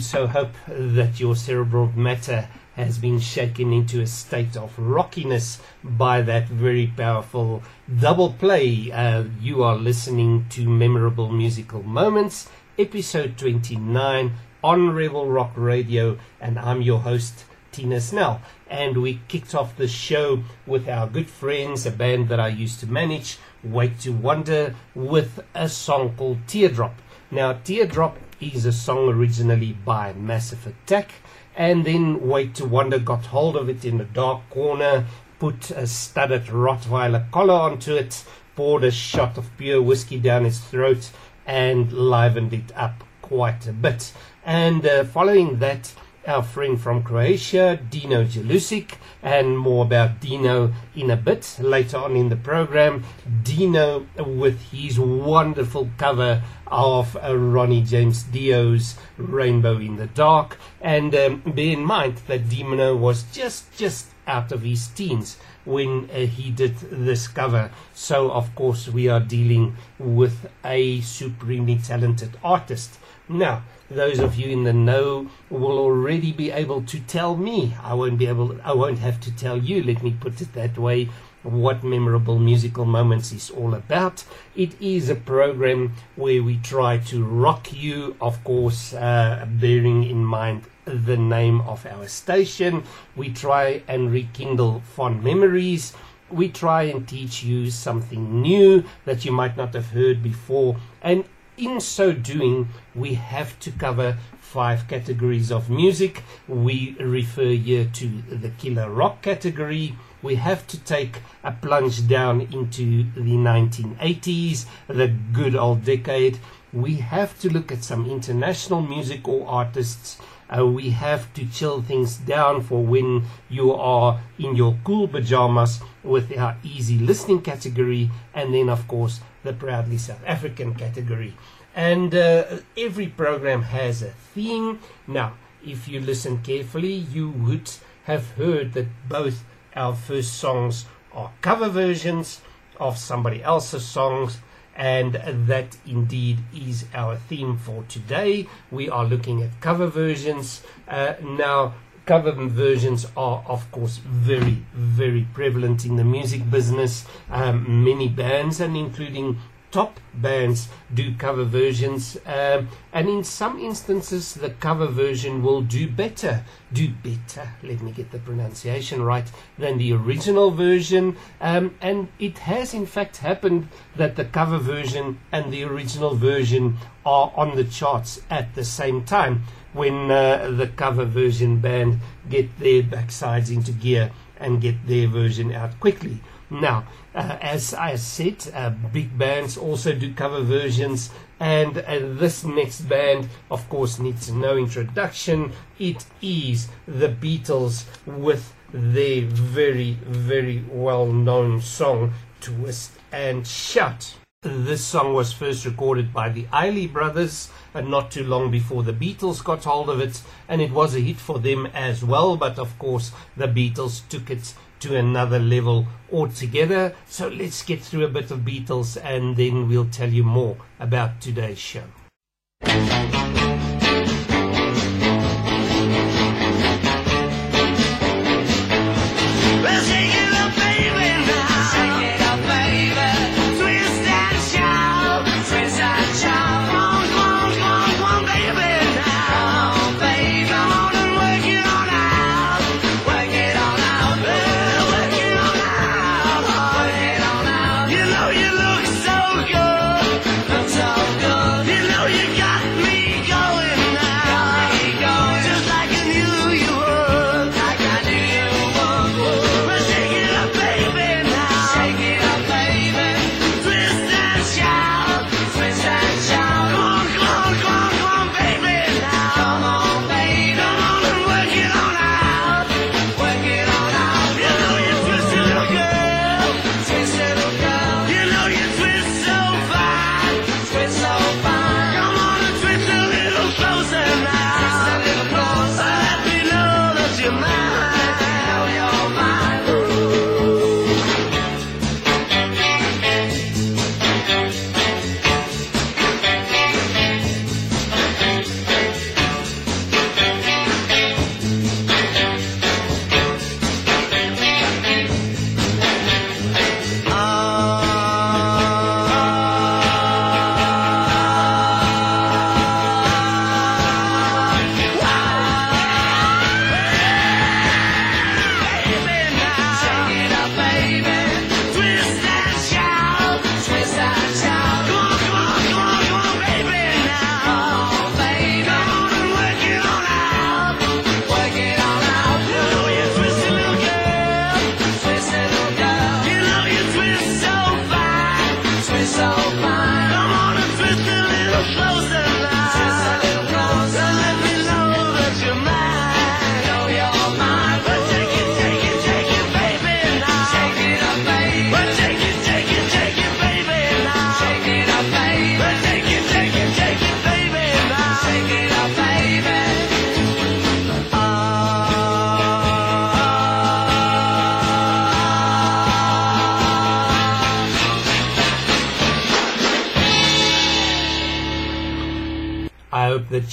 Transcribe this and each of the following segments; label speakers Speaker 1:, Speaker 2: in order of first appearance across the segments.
Speaker 1: So hope that your cerebral matter has been shaken into a state of rockiness by that very powerful double play. Uh, you are listening to Memorable Musical Moments, episode 29 on Rebel Rock Radio, and I'm your host, Tina Snell. And we kicked off the show with our good friends, a band that I used to manage, Wake to Wonder, with a song called Teardrop. Now, Teardrop is a song originally by Massive Attack, and then Wake to Wonder got hold of it in a dark corner, put a studded Rottweiler collar onto it, poured a shot of pure whiskey down his throat, and livened it up quite a bit. And uh, following that, our friend from Croatia, Dino Jelusic, and more about Dino in a bit later on in the program. Dino with his wonderful cover of uh, Ronnie James Dio's Rainbow in the Dark. And um, bear in mind that Dino was just, just out of his teens when uh, he did this cover. So, of course, we are dealing with a supremely talented artist. Now, those of you in the know will already be able to tell me. I won't be able, I won't have to tell you, let me put it that way, what memorable musical moments is all about. It is a program where we try to rock you, of course, uh, bearing in mind the name of our station. We try and rekindle fond memories. We try and teach you something new that you might not have heard before. And in so doing, we have to cover five categories of music. We refer here to the killer rock category. We have to take a plunge down into the 1980s, the good old decade. We have to look at some international music or artists. Uh, we have to chill things down for when you are in your cool pajamas with our easy listening category, and then, of course, the proudly South African category. And uh, every program has a theme. Now, if you listen carefully, you would have heard that both our first songs are cover versions of somebody else's songs, and that indeed is our theme for today. We are looking at cover versions. Uh, now, cover versions are, of course, very, very prevalent in the music business. Um, many bands, and including top bands do cover versions, um, and in some instances, the cover version will do better, do better, let me get the pronunciation right, than the original version. Um, and it has, in fact, happened that the cover version and the original version are on the charts at the same time when uh, the cover version band get their backsides into gear and get their version out quickly. Now, uh, as I said, uh, big bands also do cover versions, and uh, this next band, of course, needs no introduction. It is the Beatles with their very, very well known song, Twist and Shout. This song was first recorded by the Isley Brothers and not too long before the Beatles got hold of it, and it was a hit for them as well. But of course, the Beatles took it to another level altogether. So let's get through a bit of Beatles and then we'll tell you more about today's show.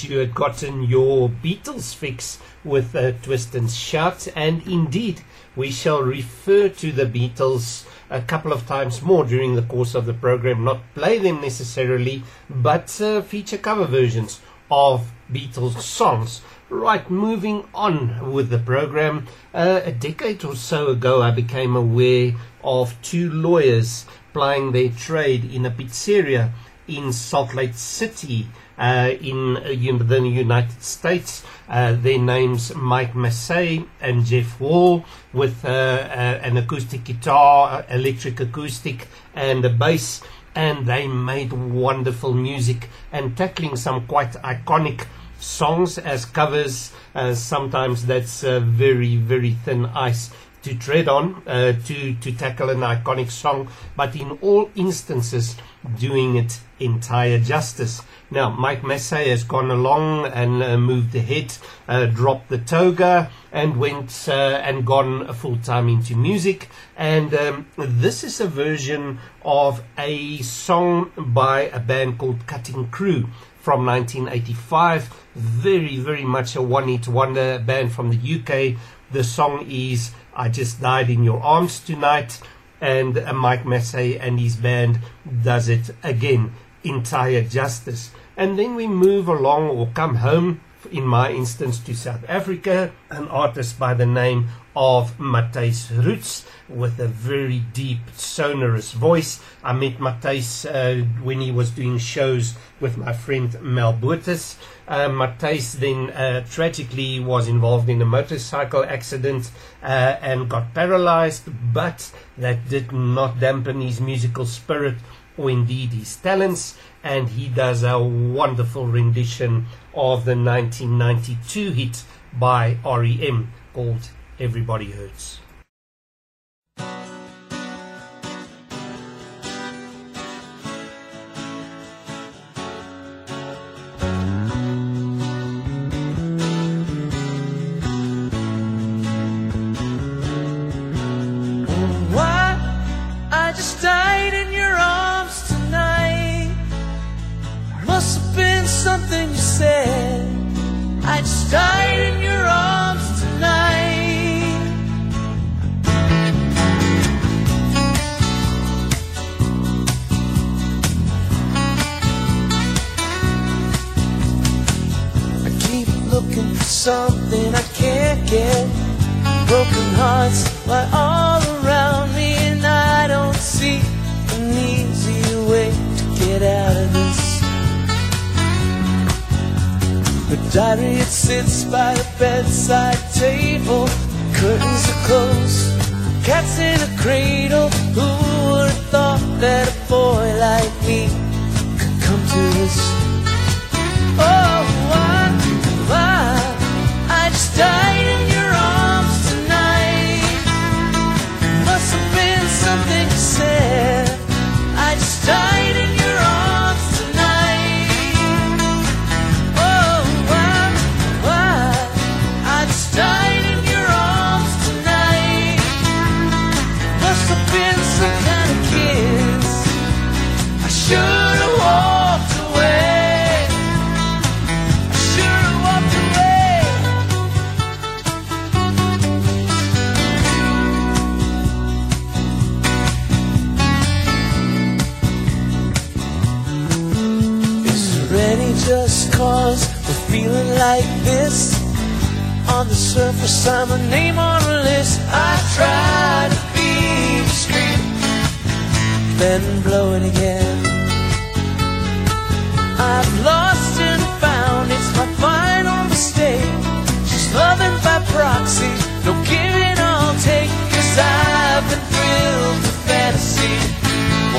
Speaker 1: You had gotten your Beatles fix with uh, Twist and Shout, and indeed, we shall refer to the Beatles a couple of times more during the course of the program, not play them necessarily, but uh, feature cover versions of Beatles songs. Right, moving on with the program. Uh, a decade or so ago, I became aware of two lawyers plying their trade in a pizzeria in Salt Lake City uh, in uh, the United States. Uh, their names Mike Masse and Jeff Hall with uh, uh, an acoustic guitar, electric acoustic, and a bass. And they made wonderful music and tackling some quite iconic songs as covers. Uh, sometimes that's uh, very, very thin ice to tread on, uh, to, to tackle an iconic song, but in all instances, doing it entire justice. Now, Mike Masse has gone along and uh, moved ahead, uh, dropped the toga, and went uh, and gone full time into music. And um, this is a version of a song by a band called Cutting Crew from 1985. Very, very much a one hit wonder band from the UK. The song is I Just Died in Your Arms Tonight. And uh, Mike Masse and his band does it again, entire justice. And then we move along or come home, in my instance, to South Africa, an artist by the name of Matthys Roets with a very deep, sonorous voice. I met Matthys uh, when he was doing shows with my friend Mel Botes. Uh, Matthys then uh, tragically was involved in a motorcycle accident uh, and got paralyzed, but that did not dampen his musical spirit or indeed his talents. And he does a wonderful rendition of the 1992 hit by REM called Everybody Hurts.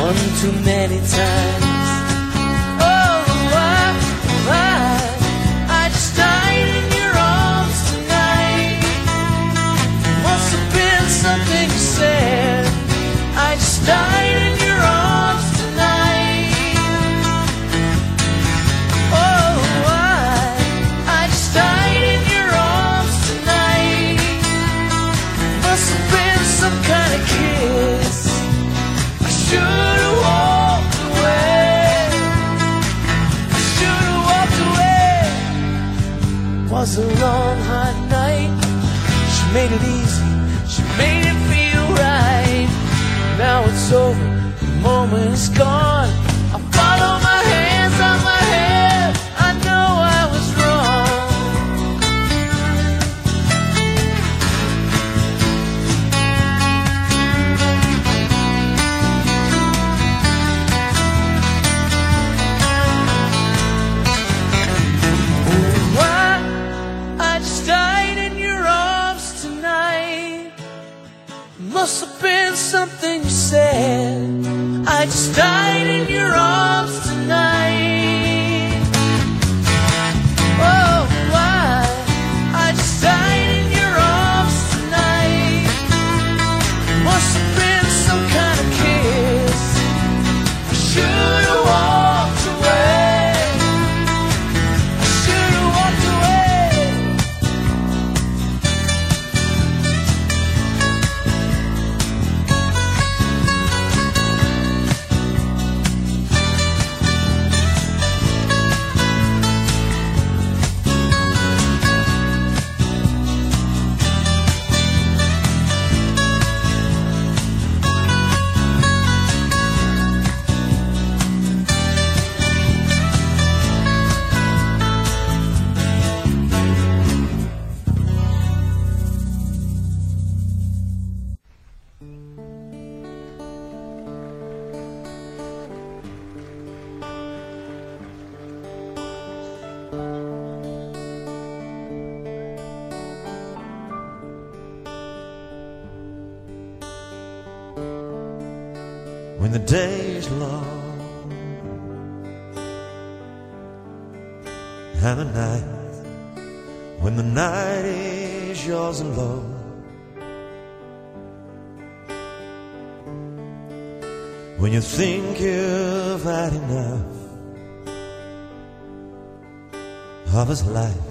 Speaker 2: One too many times. it's over, the
Speaker 3: moment's lover's life.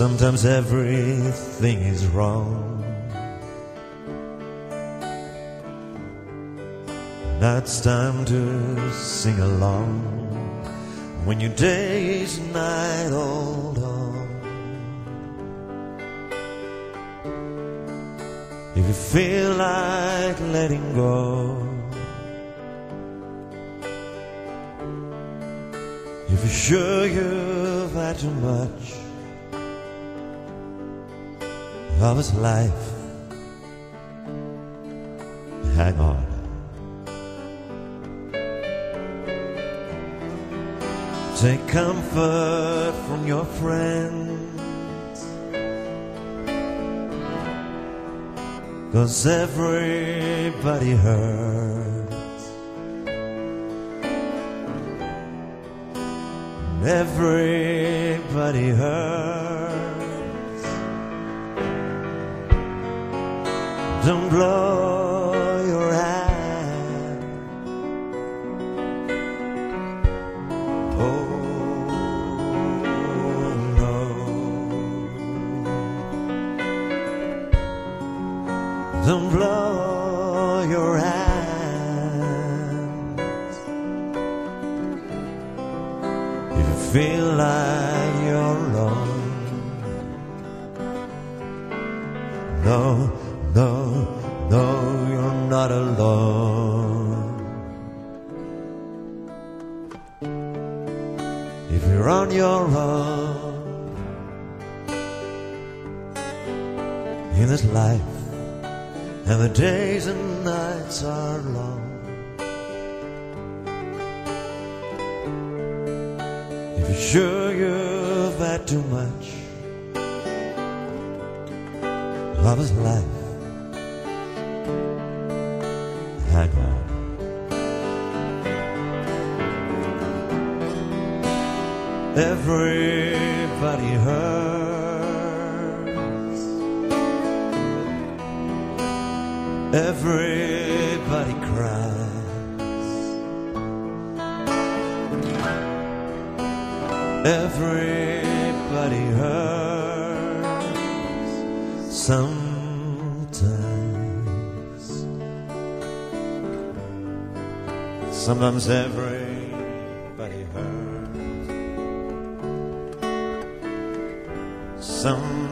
Speaker 3: Sometimes everything is wrong. Now it's time to sing along when your day is night old on. If you feel like letting go, if you're sure you've had too much of his life. Hang on. Take comfort from your friends. Cause everybody hurts. Everybody hurts. Don't blow. everybody hurts. Everybody cries. Everybody hurts. Sometimes. Sometimes
Speaker 2: every some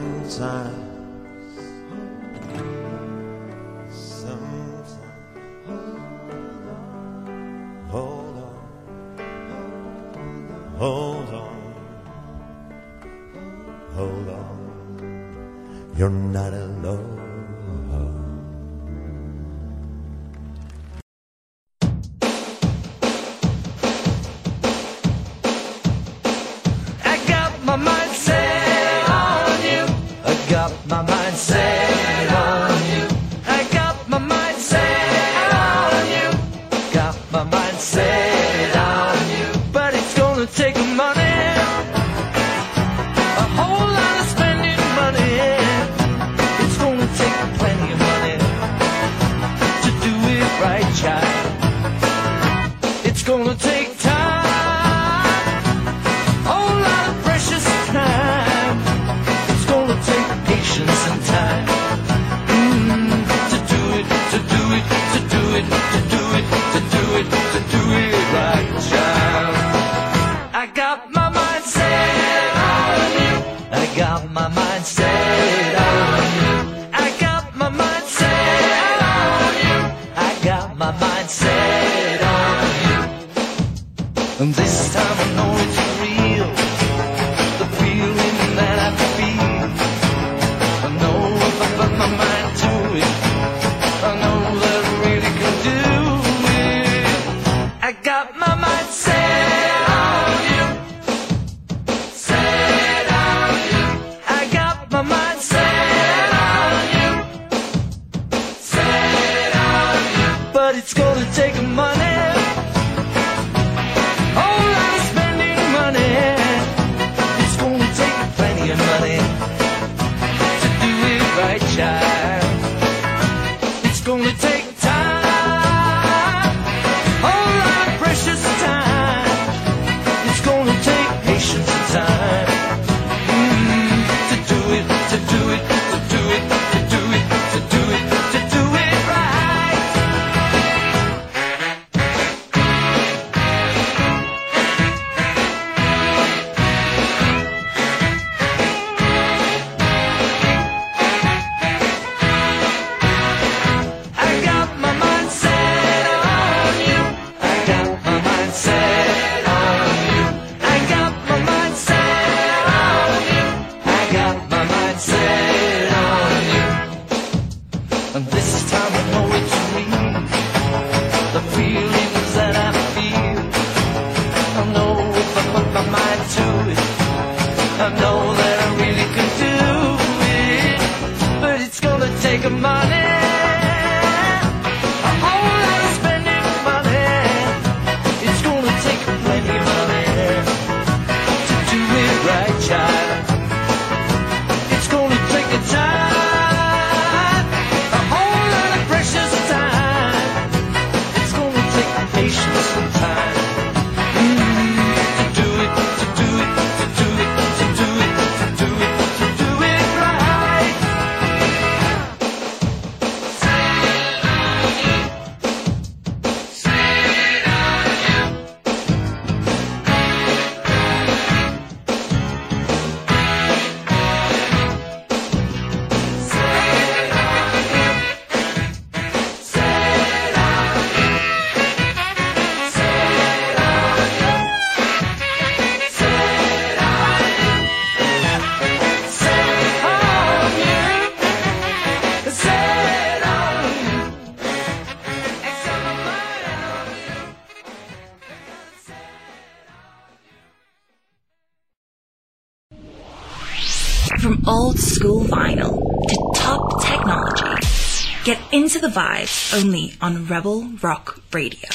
Speaker 2: only on Rebel Rock Radio.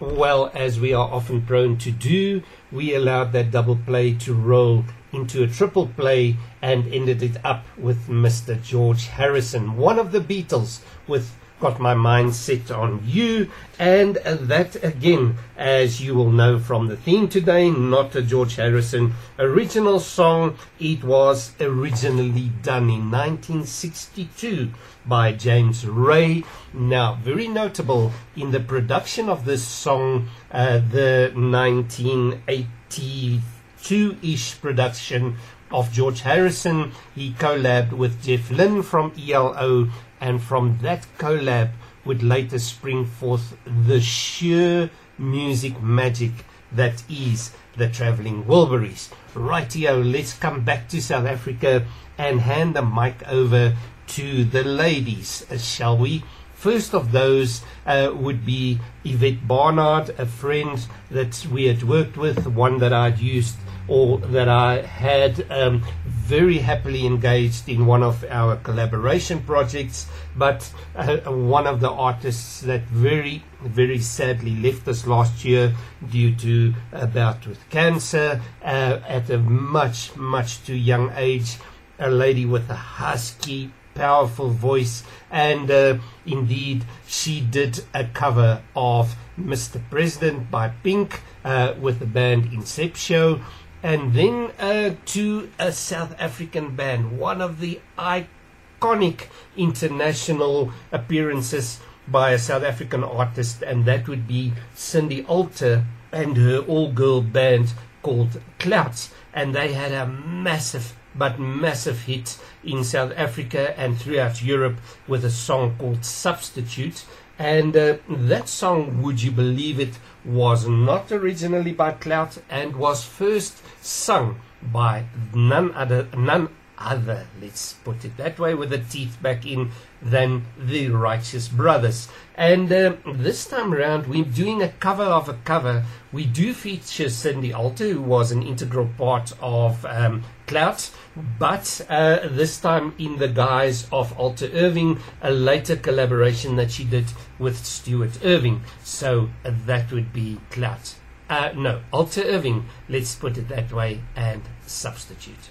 Speaker 1: Well, as we are often prone to do, we allowed that double play to roll into a triple play and ended it up with Mr. George Harrison, one of the Beatles, with Got My Mind Set on You. And that, again, as you will know from the theme today, not a George Harrison original song. It was originally done in 1962 by James Ray now, very notable in the production of this song, uh, the 1982 ish production of George Harrison. He collabed with Jeff Lynne from ELO, and from that collab would later spring forth the sheer music magic that is the Traveling Wilburys. Rightio, let's come back to South Africa and hand the mic over to the ladies, shall we? First of those uh, would be Yvette Barnard, a friend that we had worked with, one that I'd used or that I had um, very happily engaged in one of our collaboration projects, but uh, one of the artists that very, very sadly left us last year due to a bout with cancer uh, at a much, much too young age. A lady with a husky, powerful voice, and uh, indeed, she did a cover of Mr. President by Pink uh, with the band Inceptio and then uh, to a South African band, one of the iconic international appearances by a South African artist, and that would be Cindy Alter and her all girl band called Clouts. And they had a massive, but massive hit in South Africa and throughout Europe with a song called Substitute. And uh, that song, would you believe it, was not originally by Clout and was first sung by none other, none other, let's put it that way, with the teeth back in, than the Righteous Brothers. And uh, this time around, we're doing a cover of a cover. We do feature Cindy Alter, who was an integral part of um, Clout, but uh, this time in the guise of Alter Irving, a later collaboration that she did with Stuart Irving. So uh, that would be Clout. Uh, no, Alter Irving, let's put it that way, and substitute.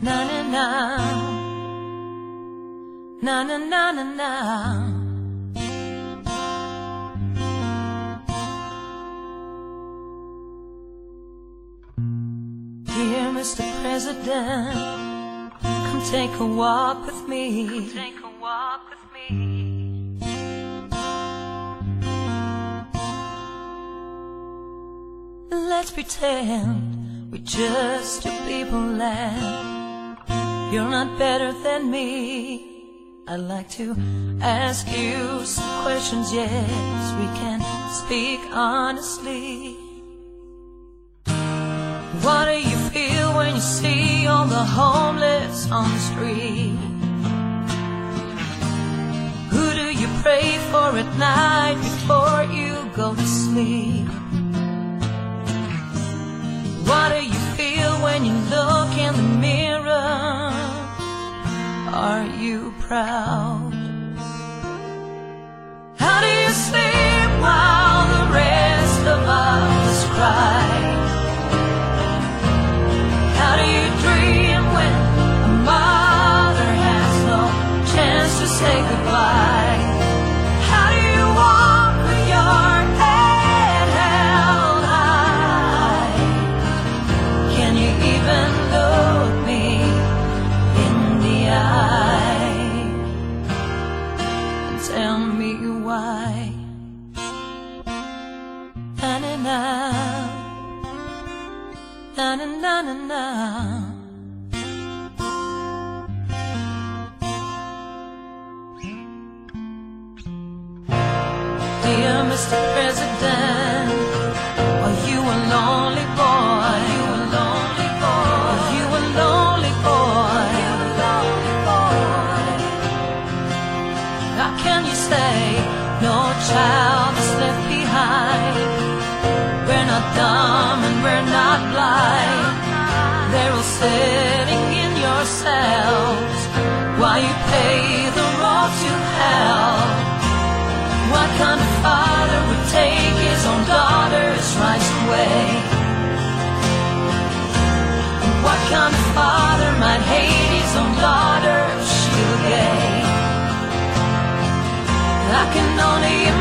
Speaker 4: Na na na. Na na na na na. Dear Mr. President, come take a walk with me. Take a walk with me. Let's pretend we're just two people left. You're not better than me. I'd like to ask you some questions, yes, we can speak honestly. What do you feel when you see all the homeless on the street? Who do you pray for at night before you go to sleep? What do you feel when you look in the mirror? Are you proud? How do you sleep while the rest of us cry? How do you dream when a mother has no chance to say goodbye? Na na na. Dear Mr. President, are you a lonely boy? Are you a lonely boy? Are you a lonely boy? Can you say no child is left behind? We're not dumb and we're not blind they're all
Speaker 5: sitting in yourselves While you pay the road to hell What kind of father would take his own daughter's rights away? What kind of father might hate his own daughter if she were gay? I can only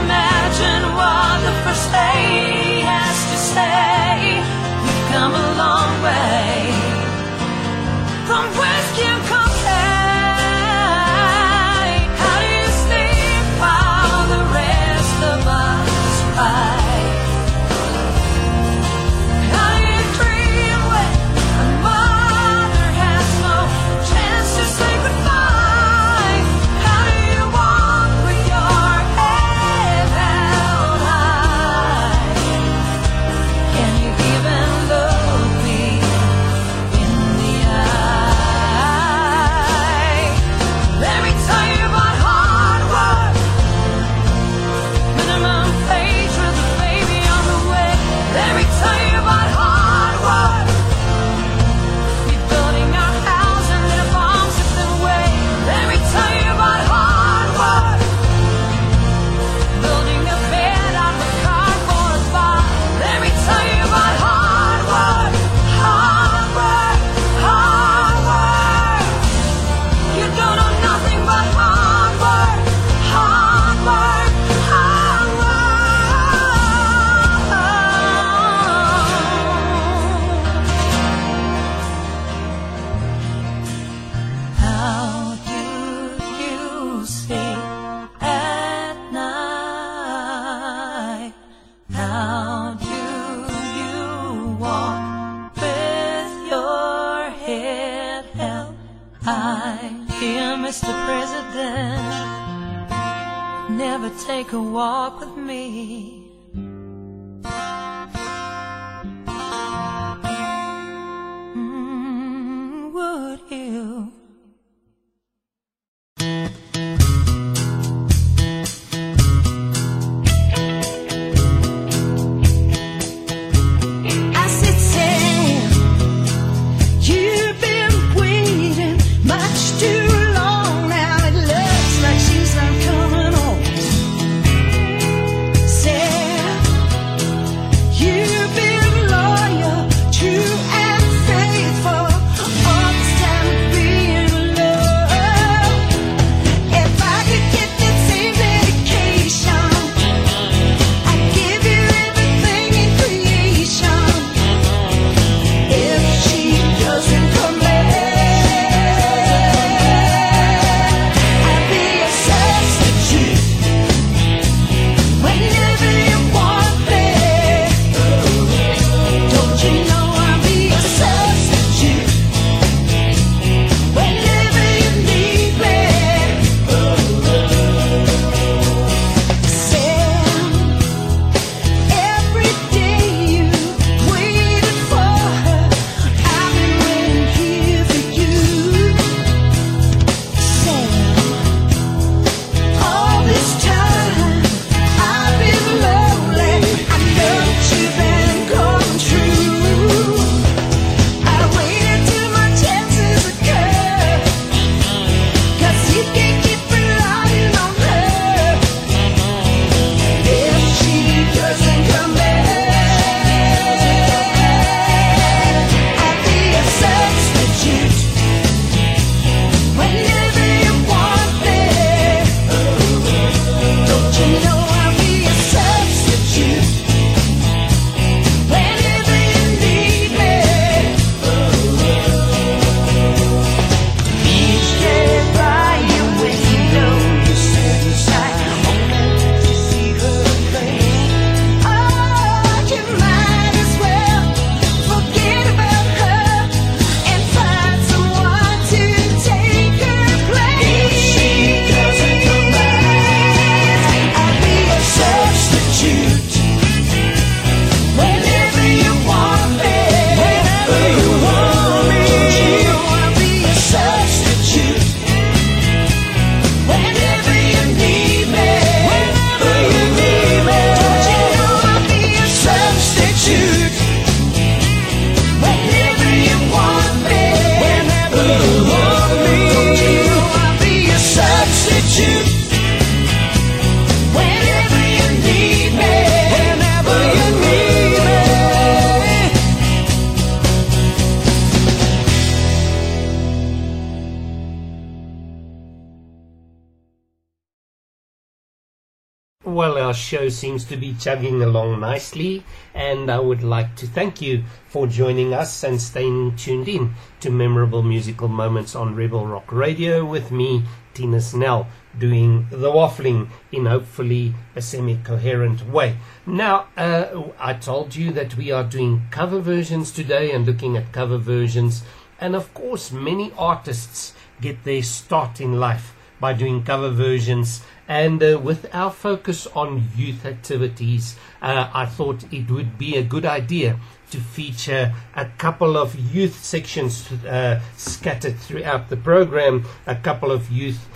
Speaker 1: seems to be chugging along nicely, and I would like to thank you for joining us and staying tuned in to memorable musical moments on Rebel Rock Radio with me, Tina Snell, doing the waffling in hopefully a semi coherent way. Now, uh, I told you that we are doing cover versions today and looking at cover versions, and of course, many artists get their start in life by doing cover versions. And uh, with our focus on youth activities, uh, I thought it would be a good idea to feature a couple of youth sections uh, scattered throughout the program, a couple of youth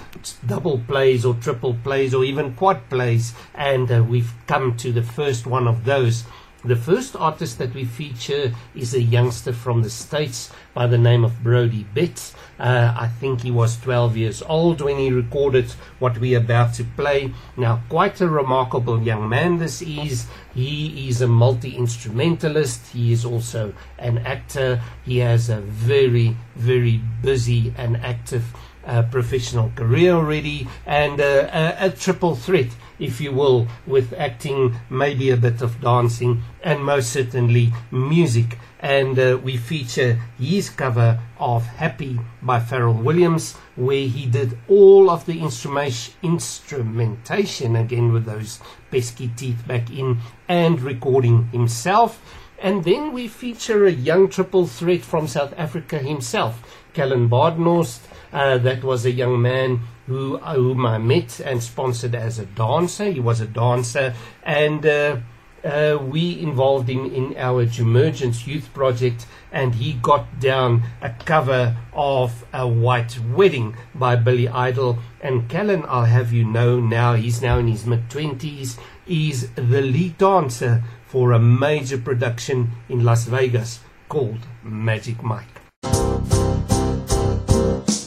Speaker 1: double plays or triple plays or even quad plays. And uh, we've come to the first one of those. The first artist that we feature is a youngster from the States by the name of Brody Betts. Uh, I think he was 12 years old when he recorded what we're about to play. Now, quite a remarkable young man this is. He is a multi instrumentalist, he is also an actor. He has a very, very busy and active uh, professional career already and uh, a, a triple threat if you will, with acting, maybe a bit of dancing, and most certainly music. And uh, we feature his cover of Happy by Pharrell Williams, where he did all of the instrumentation, again with those pesky teeth back in, and recording himself. And then we feature a young triple threat from South Africa himself, Callan Badenhorst. Uh, that was a young man who whom I met and sponsored as a dancer. He was a dancer, and uh, uh, we involved him in our Emergence Youth Project, and he got down a cover of a White Wedding by Billy Idol. And Callan, I'll have you know now, he's now in his mid twenties. Is the lead dancer for a major production in Las Vegas called Magic Mike.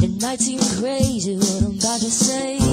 Speaker 6: It might seem crazy what I'm about to say.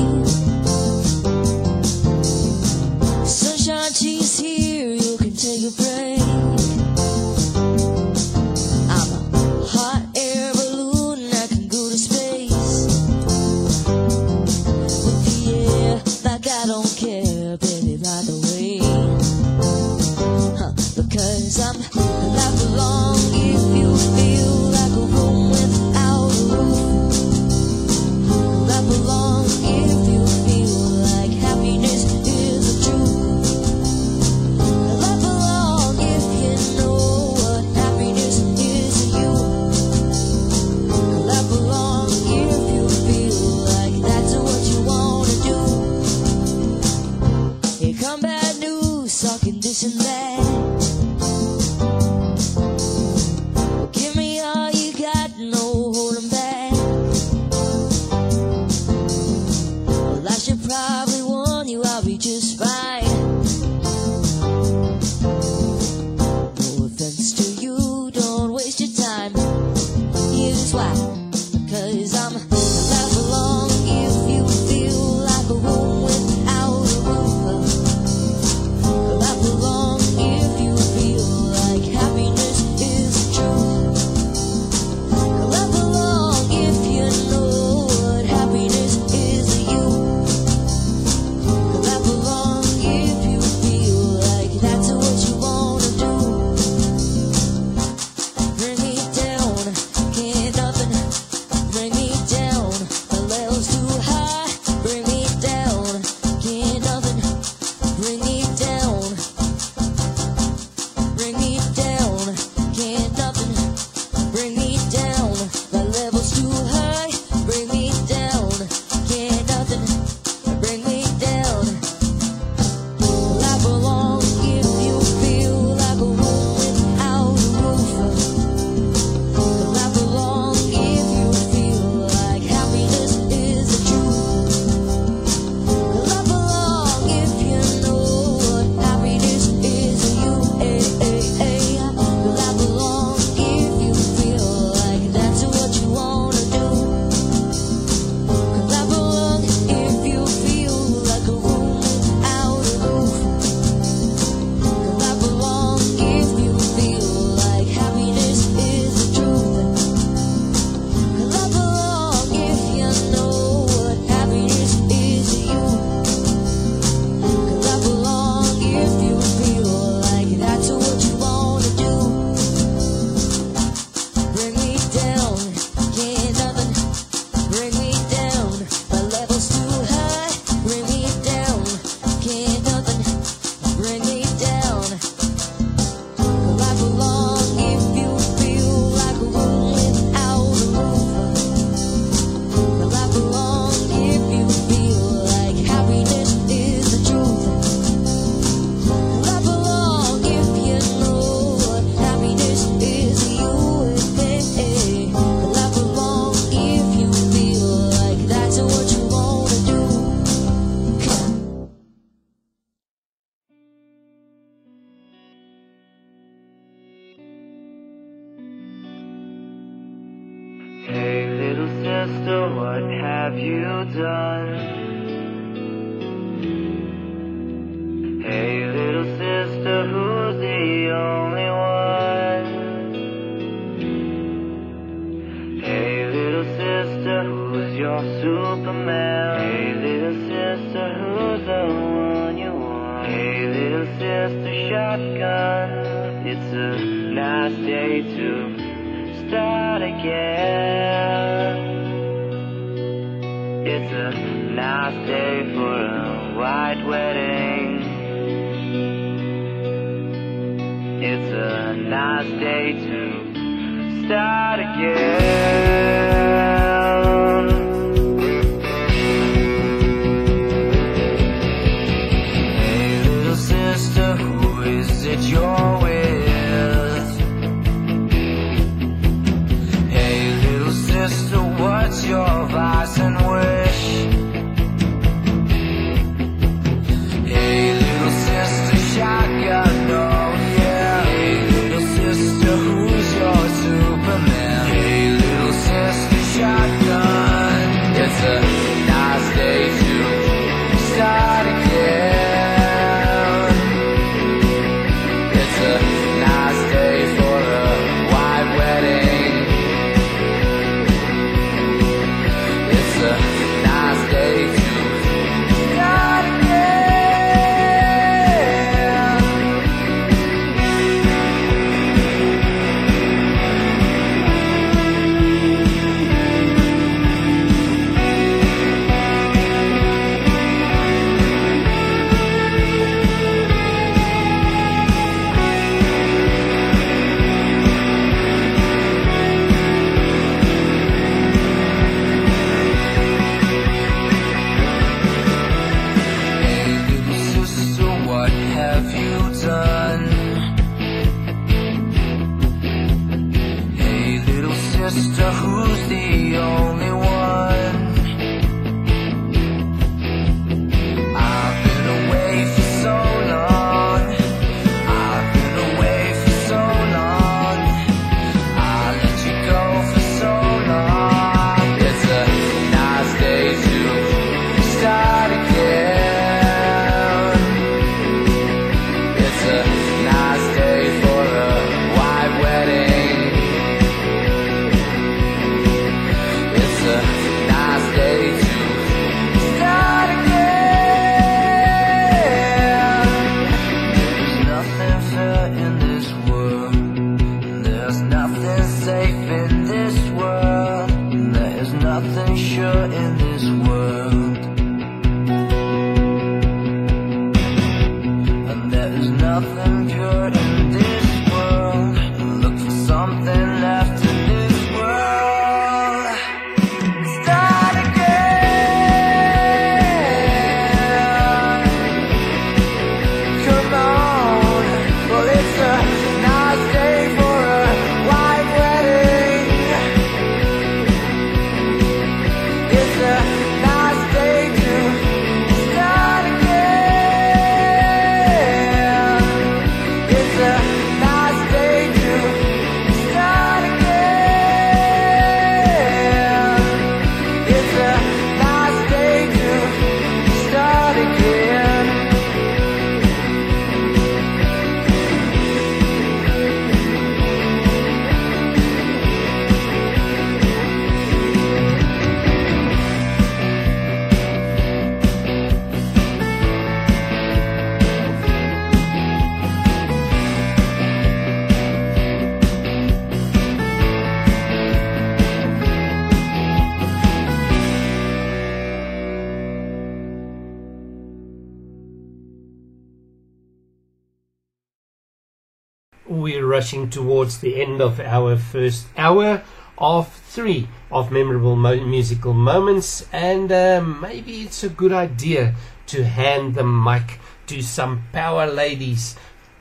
Speaker 1: towards the end of our first hour of three of memorable mo- musical moments, and uh, maybe it's a good idea to hand the mic to some power ladies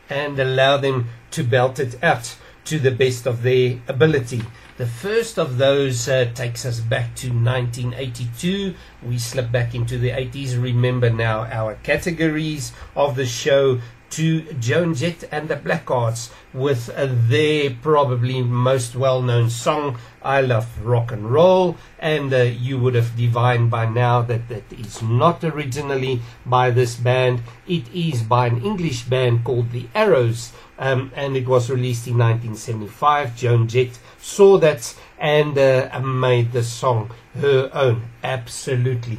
Speaker 1: and allow them to belt it out to the best of their ability. The first of those uh, takes us back to 1982. We slip back into the 80s. Remember now our categories of the show to Joan Jett and the Blackhearts with their probably most well known song, I Love Rock and Roll. And uh, you would have divined by now that that is not originally by this band, it is by an English band called The Arrows. Um, and it was released in 1975. Joan Jett saw that and uh, made the song her own. Absolutely.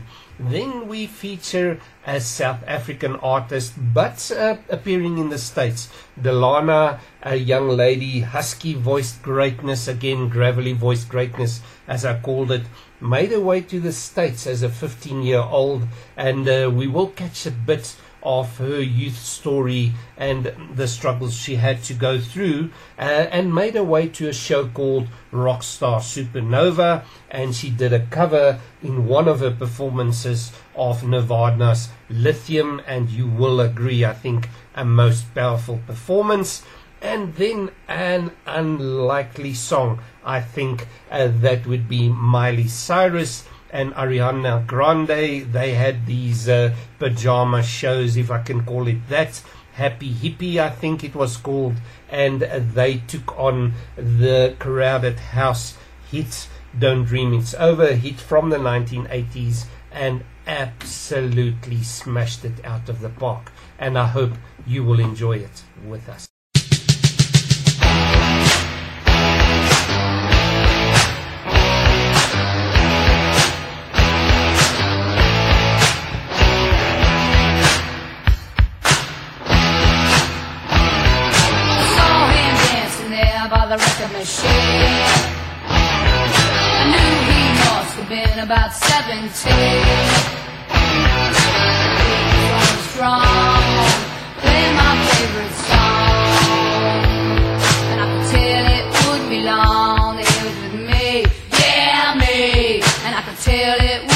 Speaker 1: Then we feature a South African artist, but uh, appearing in the States. Dilana, a young lady, husky voiced greatness, again, gravelly voiced greatness, as I called it, made her way to the States as a 15 year old, and uh, we will catch a bit of her youth story and the struggles she had to go through, uh, and made her way to a show called Rockstar Supernova. And she did a cover in one of her performances of Nirvana's Lithium, and you will agree, I think, a most powerful performance. And then an unlikely song, I think uh, that would be Miley Cyrus and Ariana Grande. They had these uh, pajama shows, if I can call it that. Happy Hippie, I think it was called, and they took on the crowded house hit Don't Dream It's Over, hit from the 1980s, and absolutely smashed it out of the park. And I hope you will enjoy it with us.
Speaker 4: I knew he must have been about 17. He was strong, my favorite song. And I could tell it long that was with me. Yeah, me. And I could tell it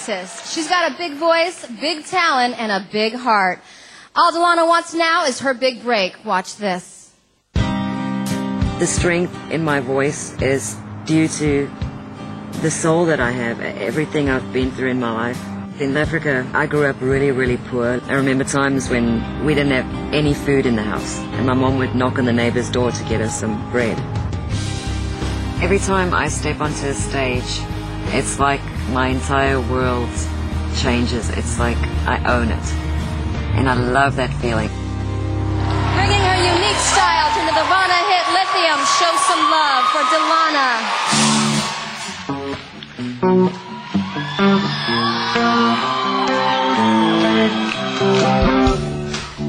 Speaker 7: Texas. She's got a big voice, big talent, and a big heart. All Dilana wants now is her big break. Watch this.
Speaker 8: The strength in my voice is due to the soul that I have, everything I've been through in my life. In Africa, I grew up really, really poor. I remember times when we didn't have any food in the house, and my mom would knock on the neighbor's door to get us some bread. Every time I step onto a stage, it's like my entire world changes. It's like I own it. And I love that feeling.
Speaker 7: Bringing her unique style to the Nirvana hit Lithium, show some love for Dilana.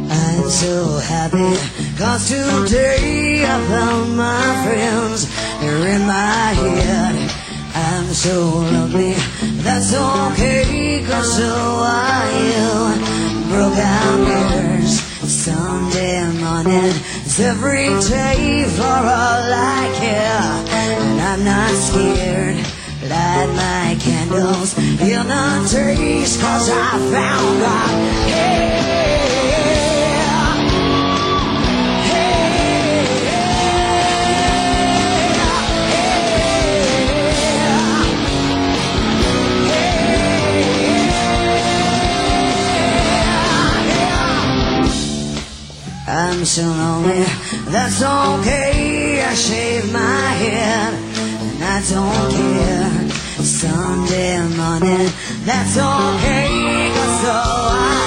Speaker 9: I'm so happy cause today I found my friends they're in my head I'm so lovely. That's okay, cause so are you. Broken mirrors, Sunday morning. It's every day for all I care. And I'm not scared. Light my candles feel the trees, cause I found God. Hey! I'm so lonely. That's okay. I shave my head and I don't care. Sunday morning. That's okay. Cause so
Speaker 6: I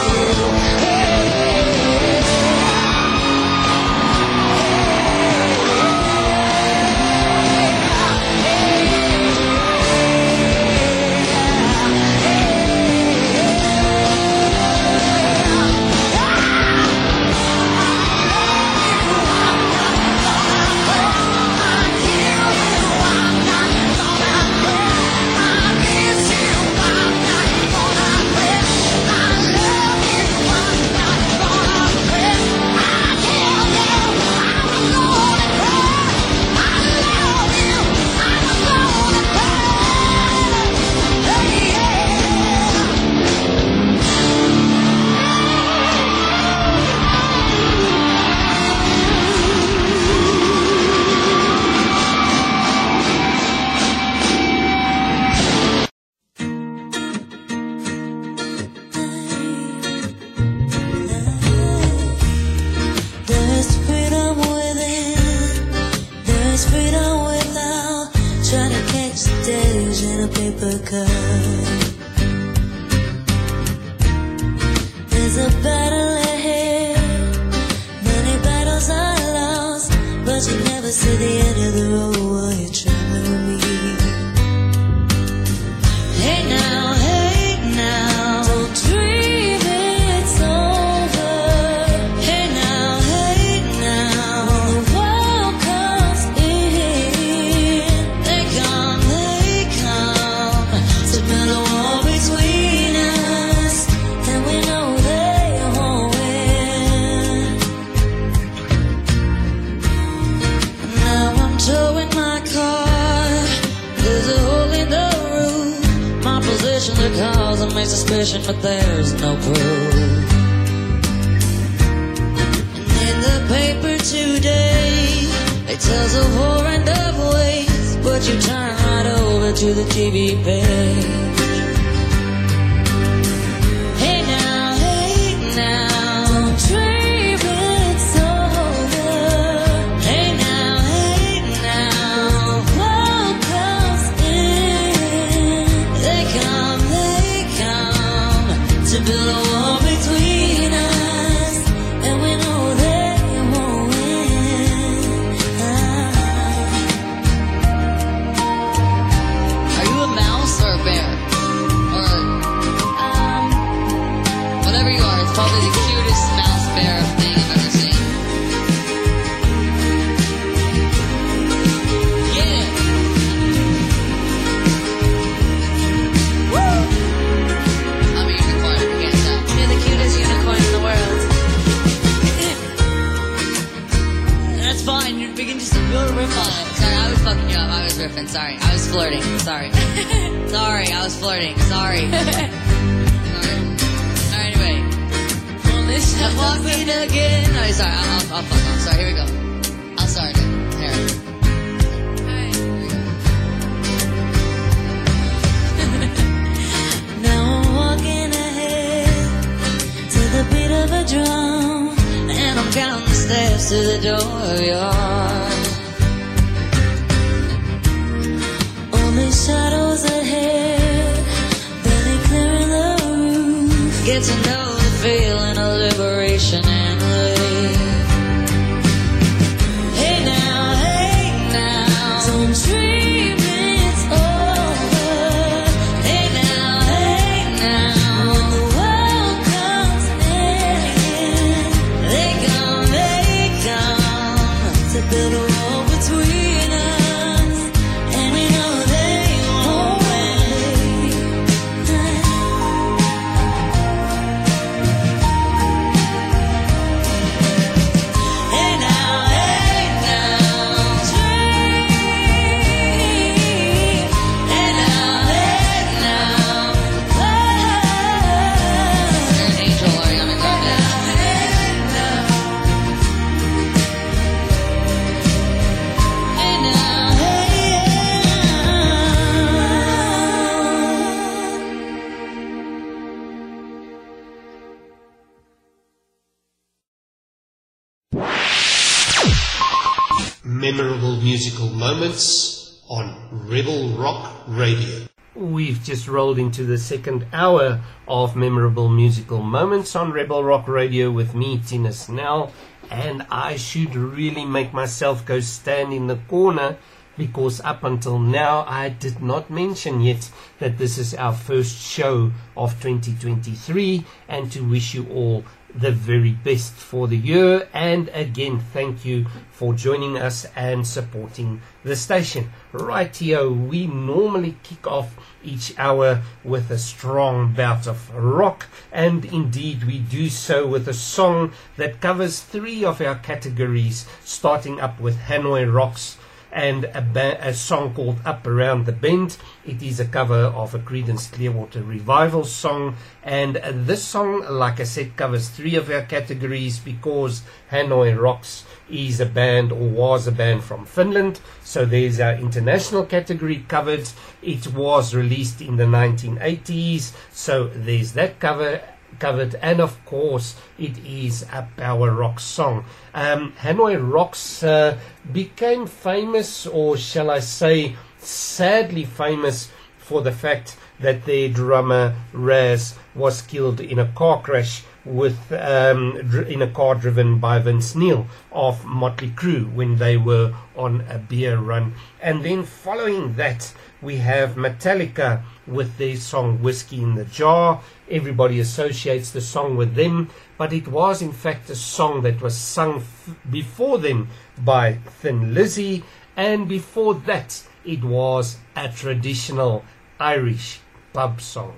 Speaker 1: rolled into the second hour of memorable musical moments on Rebel Rock Radio with me, Tina Snell, and I should really make myself go stand in the corner because up until now I did not mention yet that this is our first show of 2023 and to wish you all the very best for the year. And again thank you for joining us and supporting the station rightio we normally kick off each hour with a strong bout of rock and indeed we do so with a song that covers three of our categories starting up with hanoi rocks and a, ba- a song called Up Around the Bend. It is a cover of a Creedence Clearwater Revival song, and this song, like I said, covers three of our categories because Hanoi Rocks is a band or was a band from Finland. So there's our international category covered. It was released in the 1980s, so there's that cover covered, and of course, it is a power rock song. Um, Hanoi Rocks uh, became famous, or shall I say, sadly famous, for the fact that their drummer Raz was killed in a car crash with um, in a car driven by Vince Neil of Motley Crue when they were on a beer run. And then following that, we have Metallica with their song Whiskey in the Jar. Everybody associates the song with them, but it was in fact a song that was sung f- before them by Thin Lizzy, and before that, it was a traditional Irish pub song.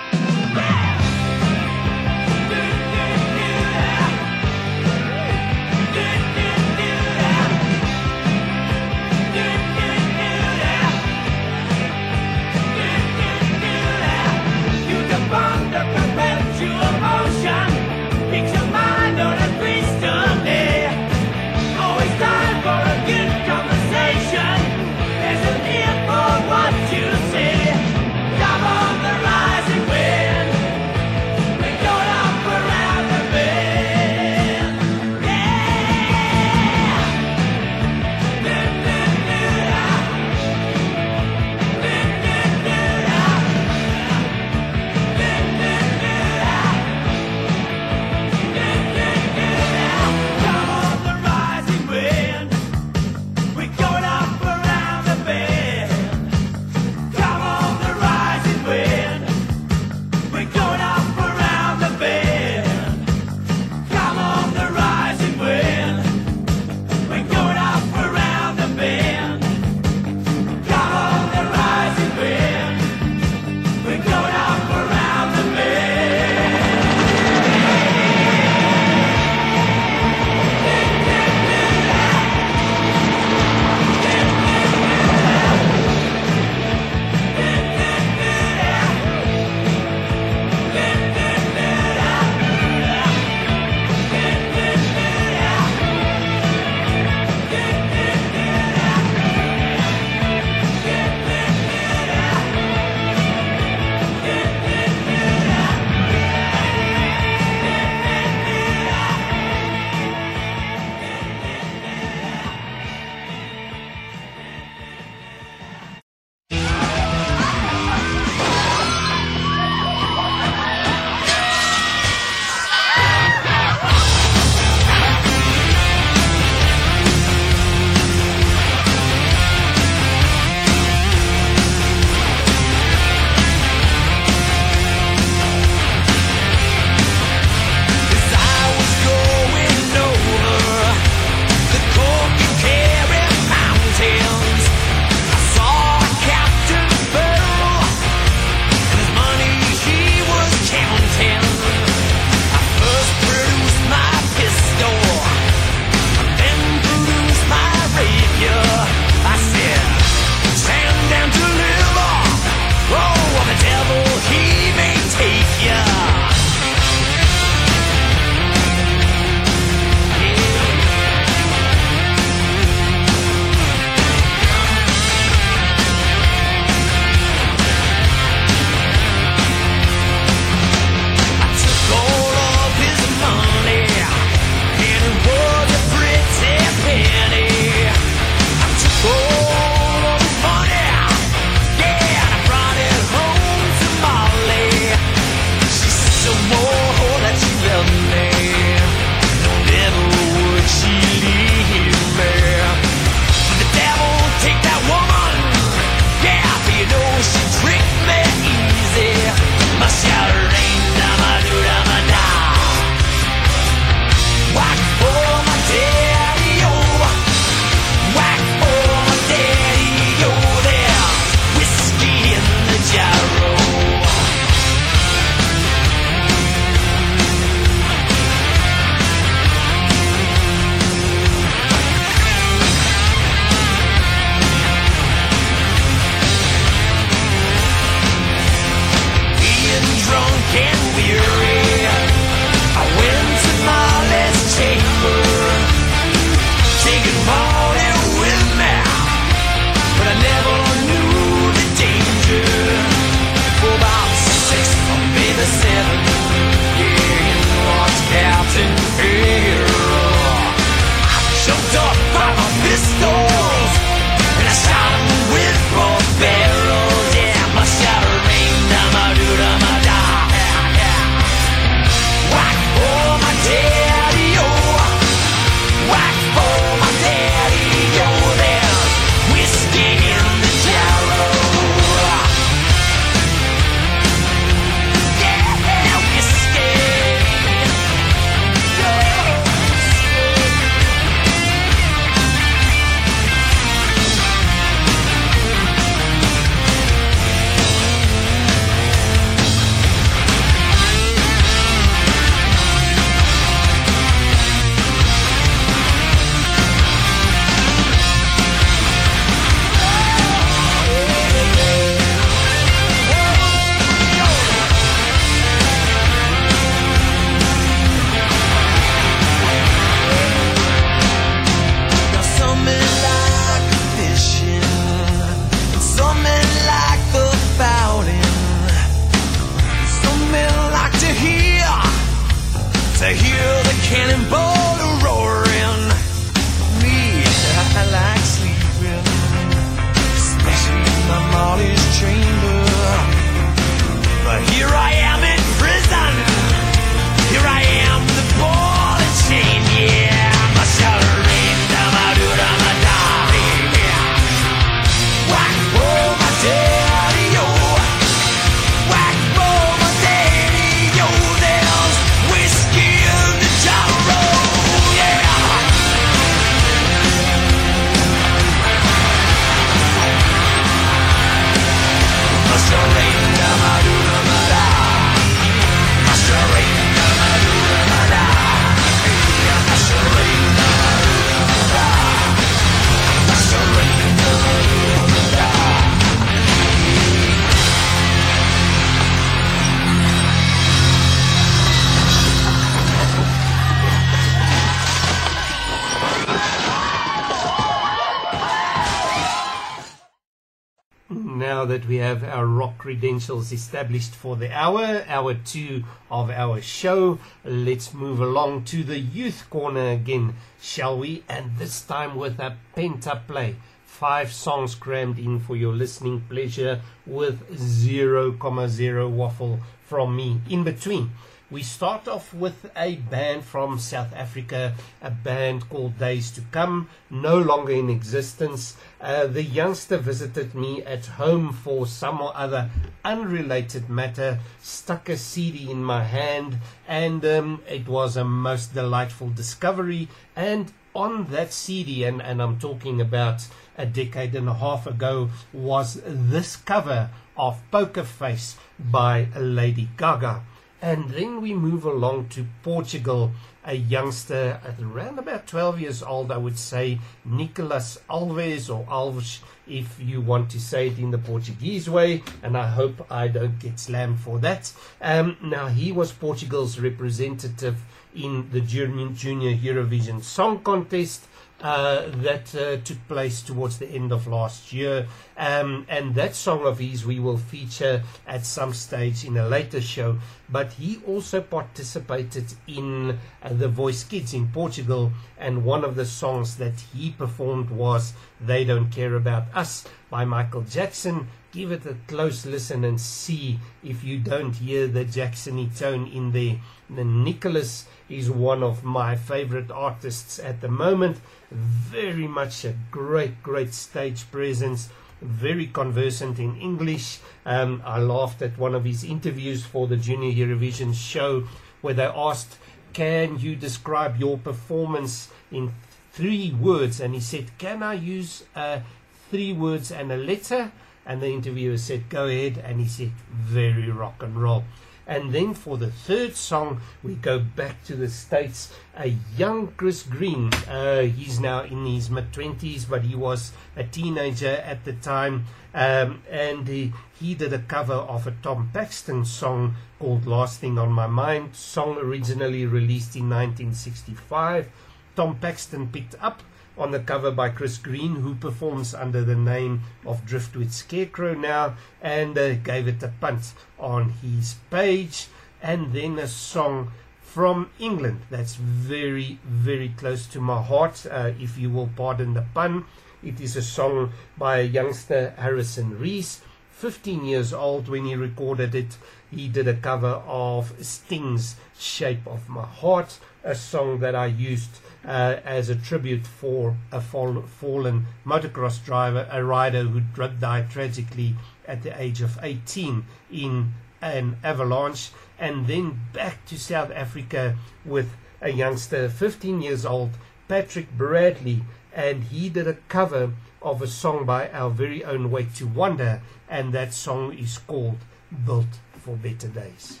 Speaker 1: Credentials established for the hour, hour two of our show, let's move along to the youth corner again, shall we? And this time with a pent-up play. Five songs crammed in for your listening pleasure with 0, 0,0 waffle from me in between. We start off with a band from South Africa, a band called Days to Come, no longer in existence. Uh, the youngster visited me at home for some or other unrelated matter, stuck a CD in my hand, and um, it was a most delightful discovery. And on that CD, and, and I'm talking about a decade and a half ago, was this cover of Poker Face by Lady Gaga. And then we move along to Portugal, a youngster at around about 12 years old, I would say, Nicolas Alves or Alves, if you want to say it in the Portuguese way, and I hope I don't get slammed for that. Um, now, he was Portugal's representative in the Junior, junior Eurovision Song Contest. Uh, that uh, took place towards the end of last year. Um, and that song of his we will feature at some stage in a later show. But he also participated in uh, The Voice Kids in Portugal. And one of the songs that he performed was They Don't Care About Us by Michael Jackson. Give it a close listen and see if you don't hear the Jacksony tone in there. The Nicolas is one of my favorite artists at the moment. Very much a great, great stage presence. Very conversant in English. Um, I laughed at one of his interviews for the Junior Eurovision show where they asked, Can you describe your performance in three words? And he said, Can I use uh, three words and a letter? And the interviewer said, Go ahead. And he said, Very rock and roll. And then for the third song, we go back to the States. A young Chris Green, uh, he's now in his mid 20s, but he was a teenager at the time. Um, and he, he did a cover of a Tom Paxton song called Last Thing on My Mind, song originally released in 1965. Tom Paxton picked up on the cover by Chris Green, who performs under the name of Driftwood Scarecrow now, and uh, gave it a punt on his page. And then a song from England that's very, very close to my heart, uh, if you will pardon the pun. It is a song by a youngster, Harrison Reese. 15 years old when he recorded it. He did a cover of Sting's Shape of My Heart, a song that I used uh, as a tribute for a fall, fallen motocross driver, a rider who died tragically at the age of 18 in an avalanche. And then back to South Africa with a youngster, 15 years old, Patrick Bradley, and he did a cover of a song by our very own Way to Wonder, and that song is called Built for Better Days.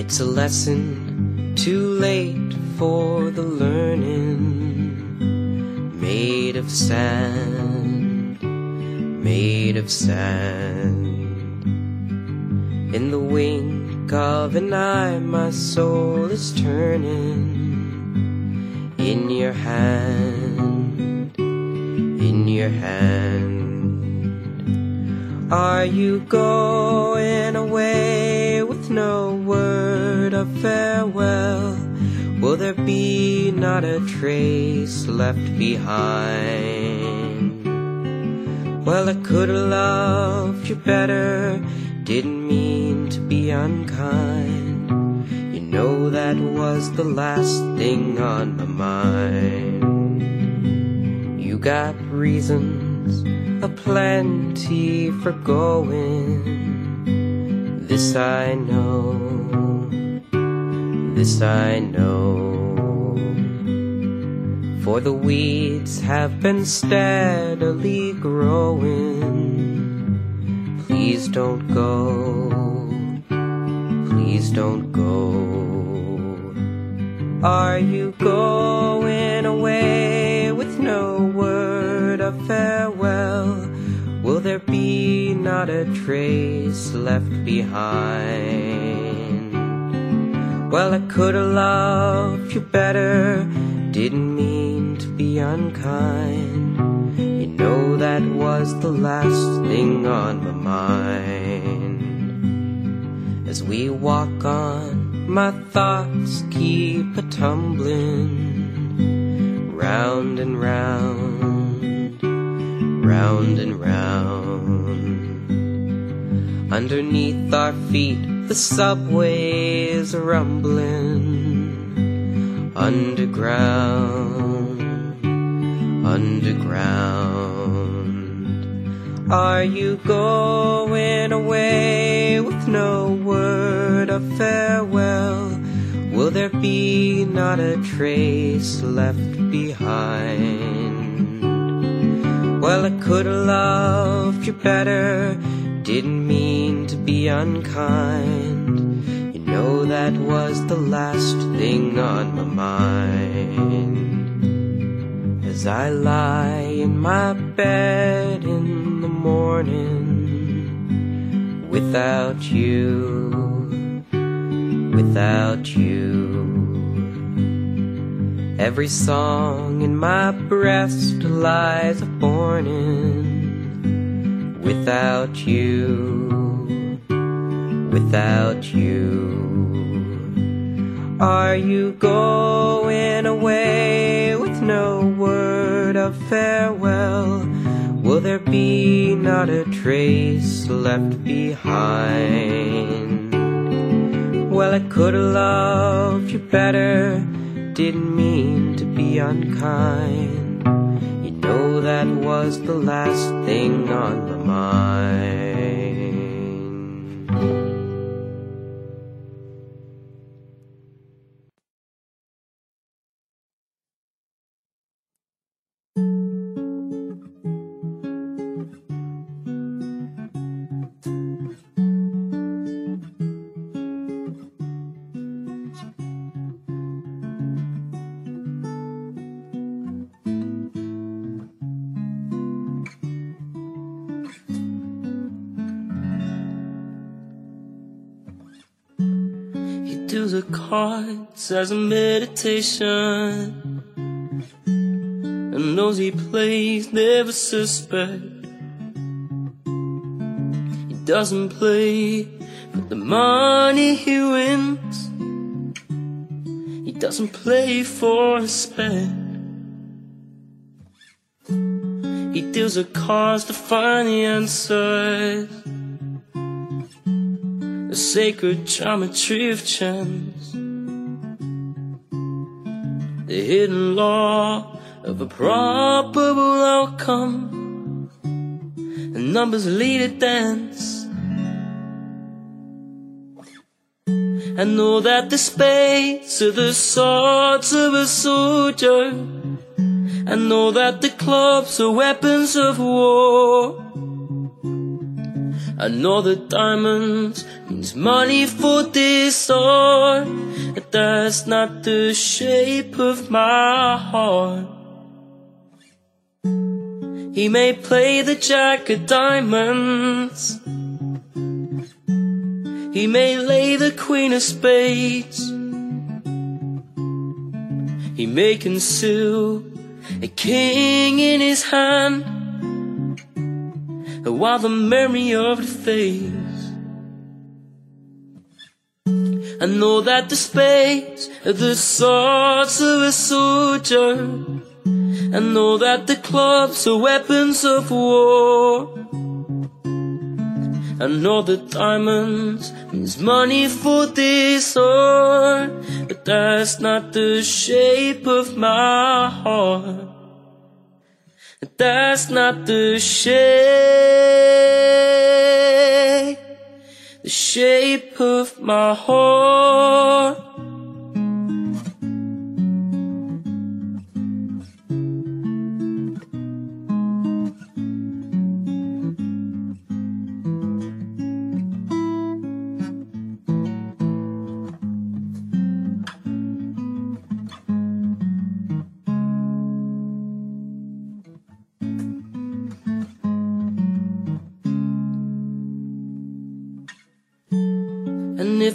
Speaker 10: It's a lesson too late for the learning. Made of sand, made of sand. In the wink of an eye, my soul is turning. In your hand, in your hand. Are you going away with no a farewell? Will there be not a trace left behind? Well, I could have loved you better, didn't mean to be unkind. You know that was the last thing on my mind. You got reasons aplenty for going, this I know this I know. For the weeds have been steadily growing. Please don't go. Please don't go. Are you going away with no word of farewell? Will there be not a trace left behind? Well, I could have loved you better, didn't mean to be unkind. You know that was the last thing on my mind. As we walk on, my thoughts keep a tumbling round and round, round and round. Underneath our feet, the subways rumbling underground, underground. Are you going away with no word of farewell? Will there be not a trace left behind? Well, I could have loved you better, didn't mean to be unkind. You know that was the last thing on my mind. As I lie in my bed in the morning, without you, without you. Every song in my breast lies a mourning, without you, without you. Are you going away with no word of farewell? Will there be not a trace left behind? Well, I could have loved you better, didn't mean to be unkind. You know that was the last thing on my mind. As a meditation. And those he plays never suspect. He doesn't play for the money he wins. He doesn't play for respect. He deals the cards to find the answers the sacred geometry of chance, the hidden law of a probable outcome. The numbers lead a dance. I know that the spades are the swords of a soldier. I know that the clubs are weapons of war. I know that diamonds means money for this art, but that's not the shape of my heart. He may play the jack of diamonds. He may lay the queen of spades. He may conceal a king in his hand while the memory of it fades. I know that the spades are the swords of a soldier. I know that the clubs are weapons of war. I know that diamonds means money for this art, but that's not the shape of my heart. That's not the shape, the shape of my heart.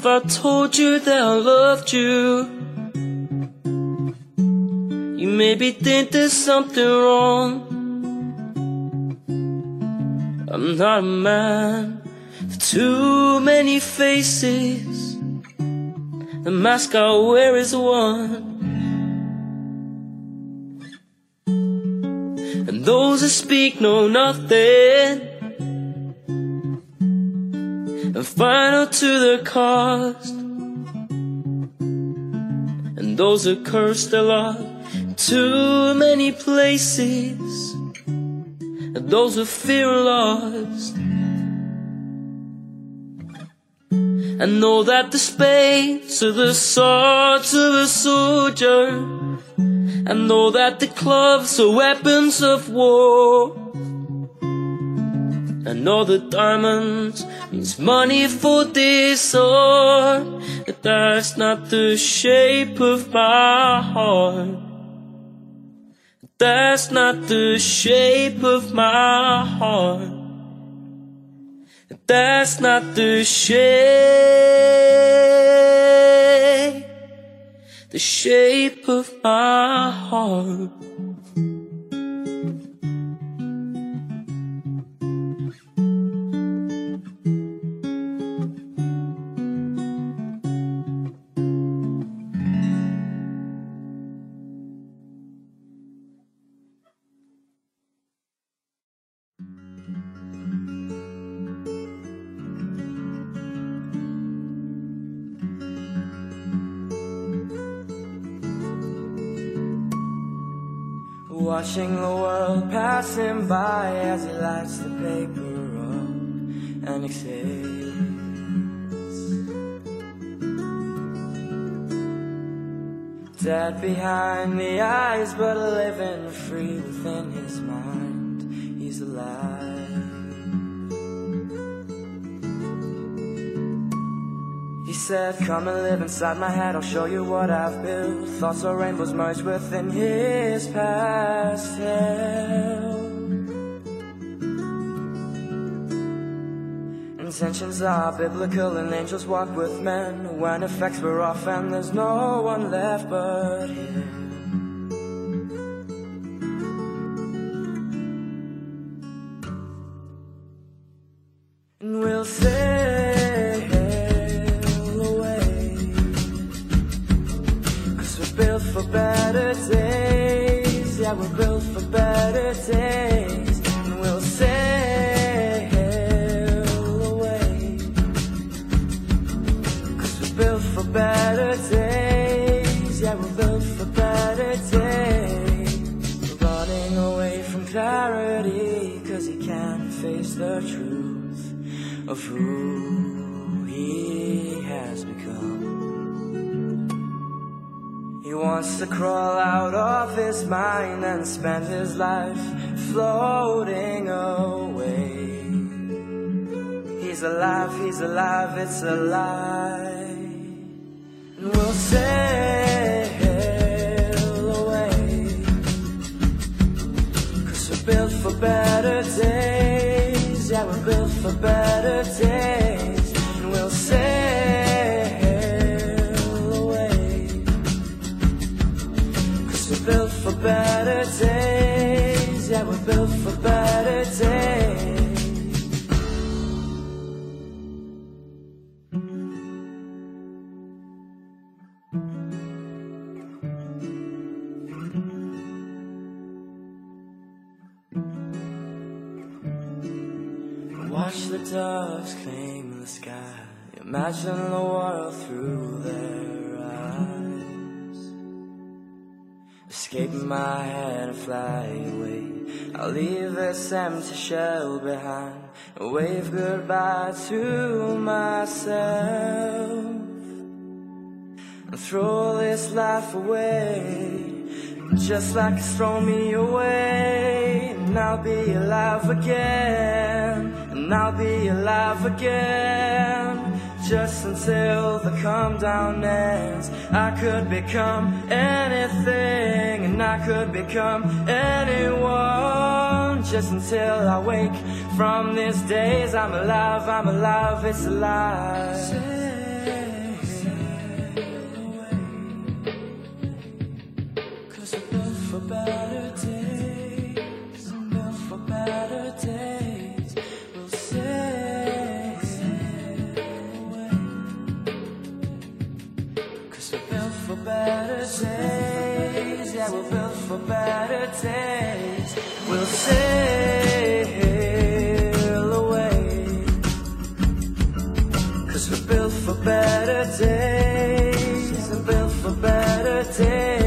Speaker 5: If I told you that I loved you, you maybe think there's something wrong. I'm not a man with too many faces. The mask I wear is one. And those that speak know nothing final to the cost. And those that curse their lot too many places, and those who fear lost. I know that the space of the swords of a soldier. I know that the clubs are weapons of war. I know the diamonds means money for this art, but that's not the shape of my heart. That's not the shape of my heart. That's not the shape, the shape of my heart.
Speaker 2: Watching the world passing by as he lights the paper up and exhales. Dead behind the eyes, but living free within his mind. He's alive. He said, Come and live inside my head, I'll show you what I've built. Thoughts are rainbows merged within his pastel. Intentions are biblical and angels walk with men. When effects were off and there's no one left but him. And we'll sail we're built for better days. And we'll sail away. Cause we're built for better days. Yeah, we're built for better days. We're running away from clarity. Cause he can't face the truth of who He wants to crawl out of his mind and spend his life floating away. He's alive, he's alive, it's a lie. We'll sail away. Cause we're built for better days. Yeah, we're built for better days. And we'll sail better days. Yeah, we're built for better days. Watch the doves claim the sky. Imagine the world through their eyes. Escape my head and fly away. I'll leave this empty shell behind and wave goodbye to myself. And throw this life away. Just like it's thrown me away. And I'll be alive again. And I'll be alive again just until the come down ends. I could become anything, and I could become anyone. Just until I wake from these days, I'm alive, I'm alive, it's alive. Cause above. For better days. We'll sail away. Cause we're built for better days, and built for better days.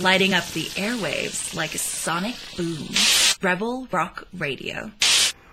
Speaker 11: Lighting up the airwaves like a sonic boom. Rebel Rock Radio.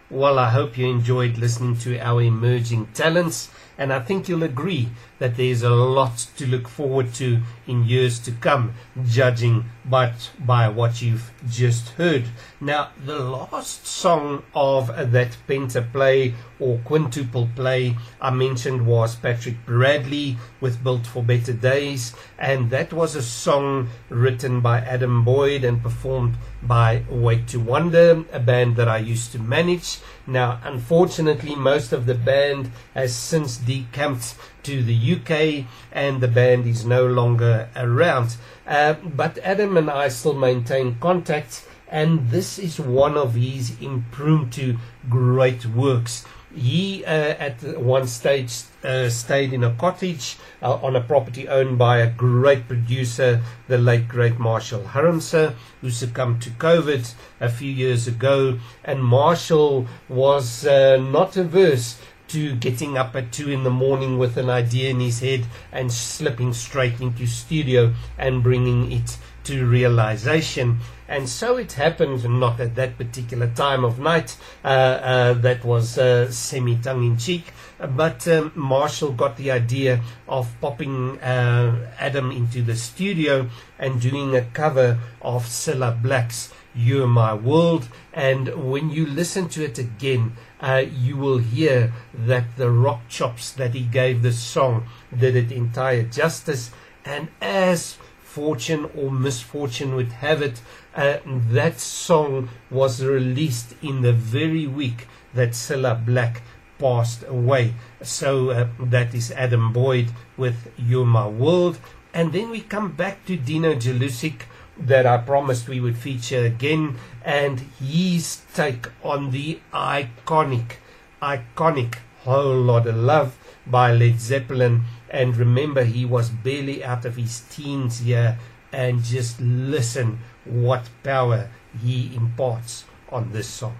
Speaker 1: Well, I hope you enjoyed listening to our emerging talents, and I think you'll agree that there's a lot to look forward to in years to come, judging but by what you've just heard. Now, the last song of that pentaplay or quintuple play I mentioned was Patrick Bradley with Built for Better Days, and that was a song written by Adam Boyd and performed by Wait to Wonder, a band that I used to manage. Now, unfortunately, most of the band has since decamped to the UK and the band is no longer around. Uh, but Adam and I still maintain contact, and this is one of his impromptu great works. He, uh, at one stage, uh, stayed in a cottage uh, on a property owned by a great producer, the late great Marshall Harmser, who succumbed to COVID a few years ago. And Marshall was uh, not averse to getting up at two in the morning with an idea in his head and slipping straight into studio and bringing it to realization. And so it happened, not at that particular time of night, uh, uh, that was uh, semi tongue in cheek, but um, Marshall got the idea of popping uh, Adam into the studio and doing a cover of Cilla Black's You're My World. And when you listen to it again, uh, you will hear that the rock chops that he gave this song did it entire justice. And as fortune or misfortune would have it, uh, that song was released in the very week that Cilla Black passed away. So uh, that is Adam Boyd with You're My World. And then we come back to Dino Jelusic that I promised we would feature again and his take on the iconic, iconic Whole Lotta Love by Led Zeppelin. And remember, he was barely out of his teens here. And just listen what power he imparts on this song.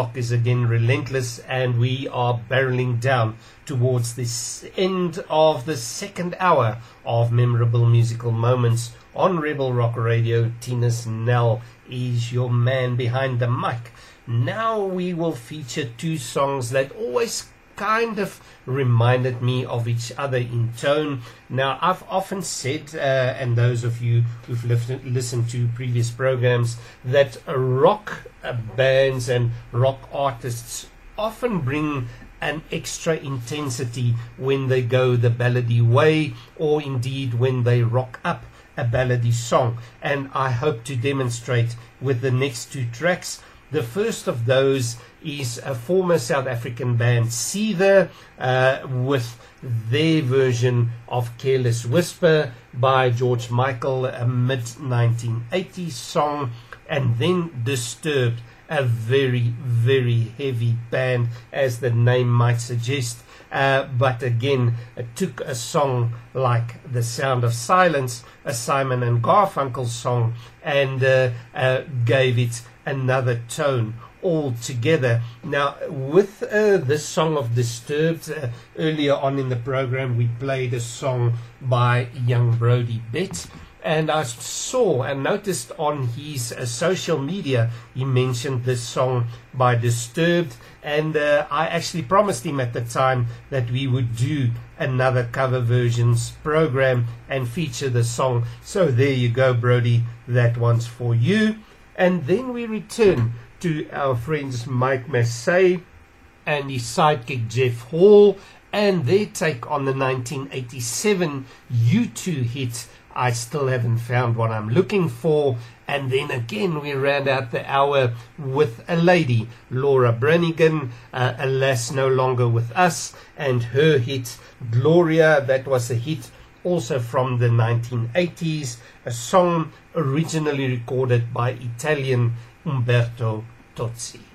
Speaker 1: Clock is again relentless, and we are barreling down towards this end of the second hour of memorable musical moments on Rebel Rock Radio. Tina Snell is your man behind the mic. Now we will feature two songs that always kind of reminded me of each other in tone. Now, I've often said, uh, and those of you who've lif- listened to previous programs, that rock uh, bands and rock artists often bring an extra intensity when they go the ballady way, or indeed when they rock up a ballady song. And I hope to demonstrate with the next two tracks. The first of those is a former South African band, Seether, uh, with their version of Careless Whisper by George Michael, a mid 1980s song, and then Disturbed, a very, very heavy band, as the name might suggest. Uh, but again, it took a song like The Sound of Silence, a Simon and Garfunkel song, and uh, uh, gave it another tone altogether. Now, with uh, this song of Disturbed, uh, earlier on in the program, we played a song by young Brody Betts. And I saw and noticed on his uh, social media, he mentioned this song by Disturbed. And uh, I actually promised him at the time that we would do another cover versions program and feature the song. So there you go, Brody. That one's for you. And then we return to our friends Mike Masse and his sidekick Jeff Hall and their take on the 1987 U2 hit I Still Haven't Found What I'm Looking For. And then again, we round out the hour with a lady, Laura Branigan, uh, alas, no longer with us, and her hit, Gloria, that was a hit also from the 1980s, a song originally recorded by Italian Umberto Tozzi.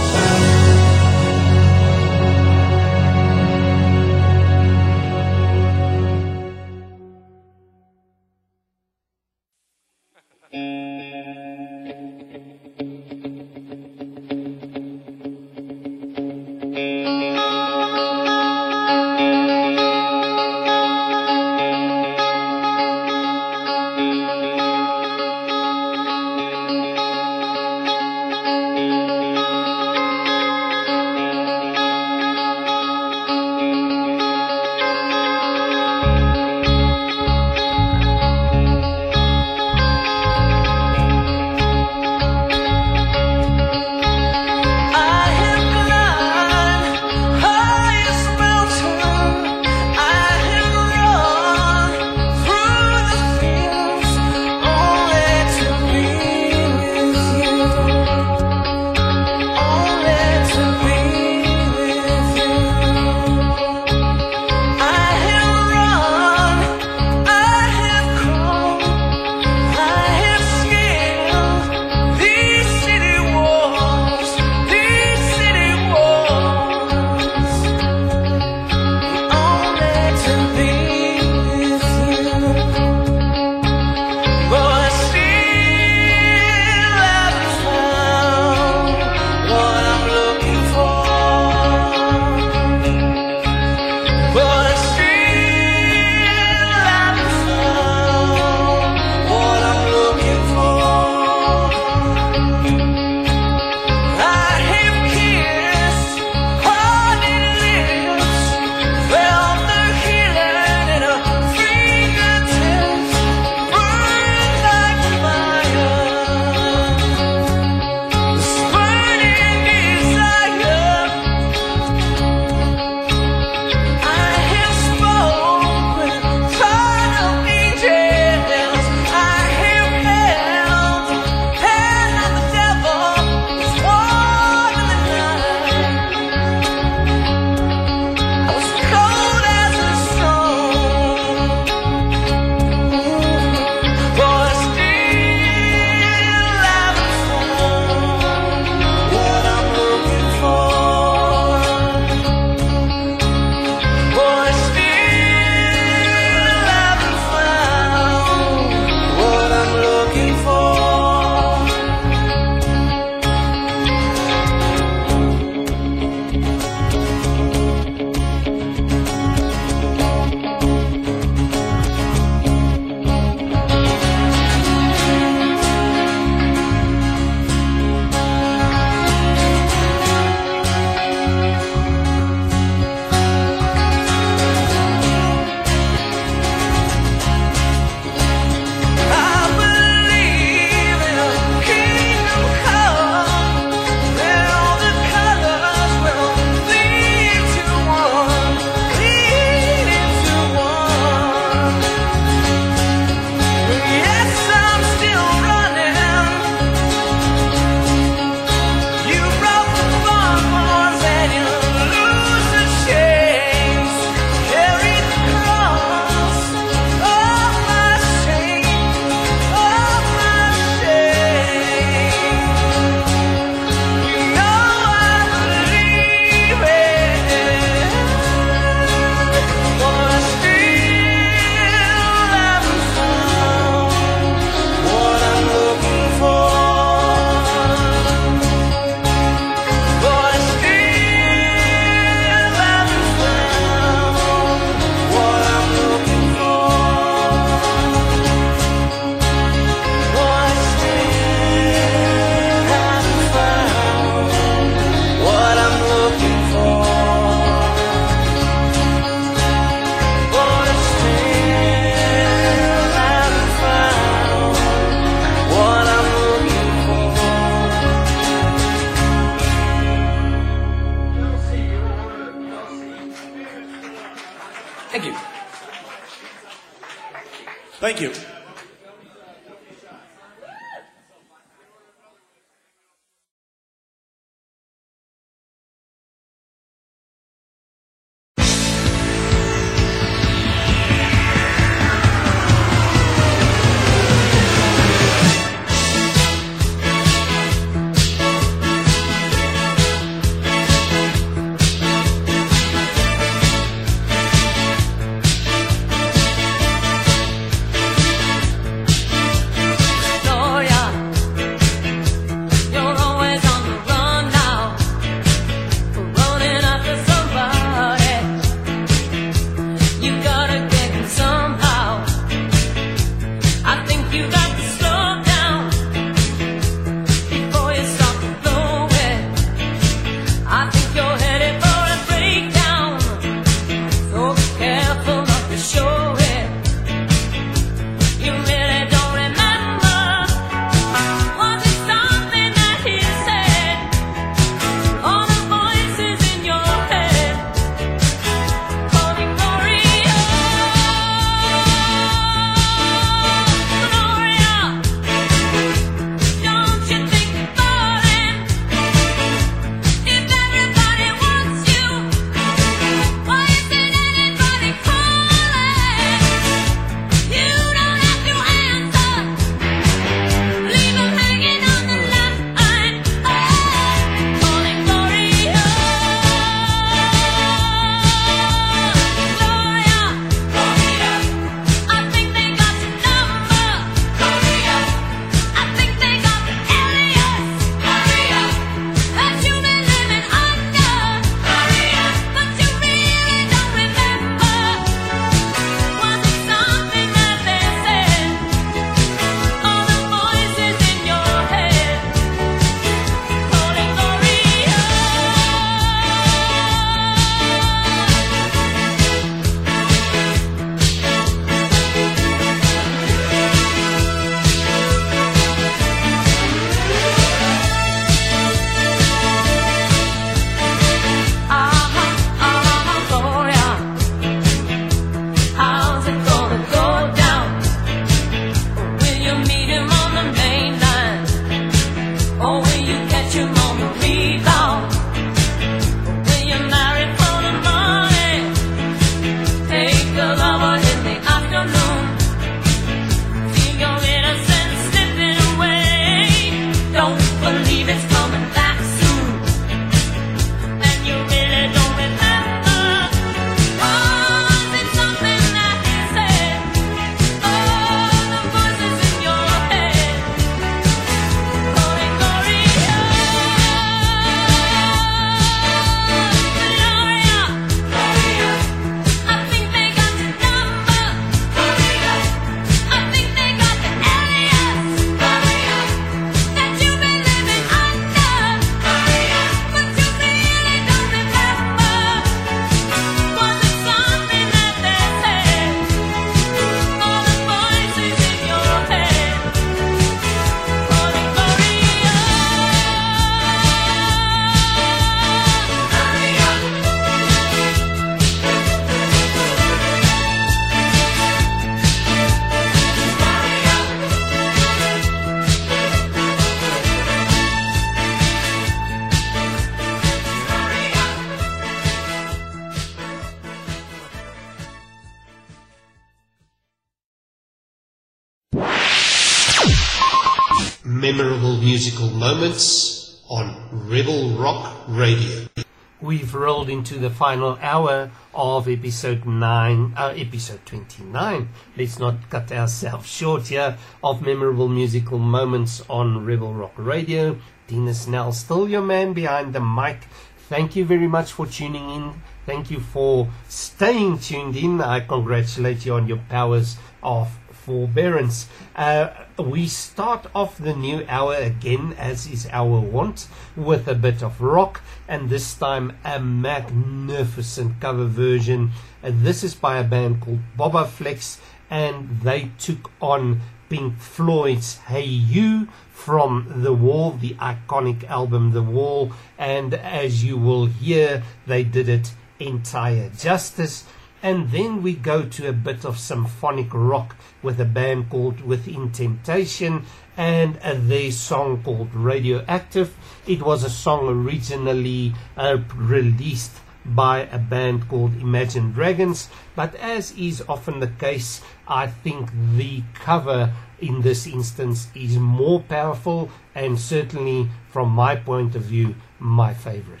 Speaker 1: into the final hour of episode 9, uh, episode 29. Let's not cut ourselves short here of memorable musical moments on Rebel Rock Radio. Dina Snell, still your man behind the mic. Thank you very much for tuning in. Thank you for staying tuned in. I congratulate you on your powers of forbearance. Uh, we start off the new hour again, as is our wont, with a bit of rock, and this time a magnificent cover version. And this is by a band called Bobaflex, and they took on Pink Floyd's Hey You from The Wall, the iconic album The Wall, and as you will hear, they did it entire justice. And then we go to a bit of symphonic rock with a band called Within Temptation and uh, their song called Radioactive. It was a song originally uh, released by a band called Imagine Dragons, but as is often the case, I think the cover in this instance is more powerful and certainly from my point of view, my favorite.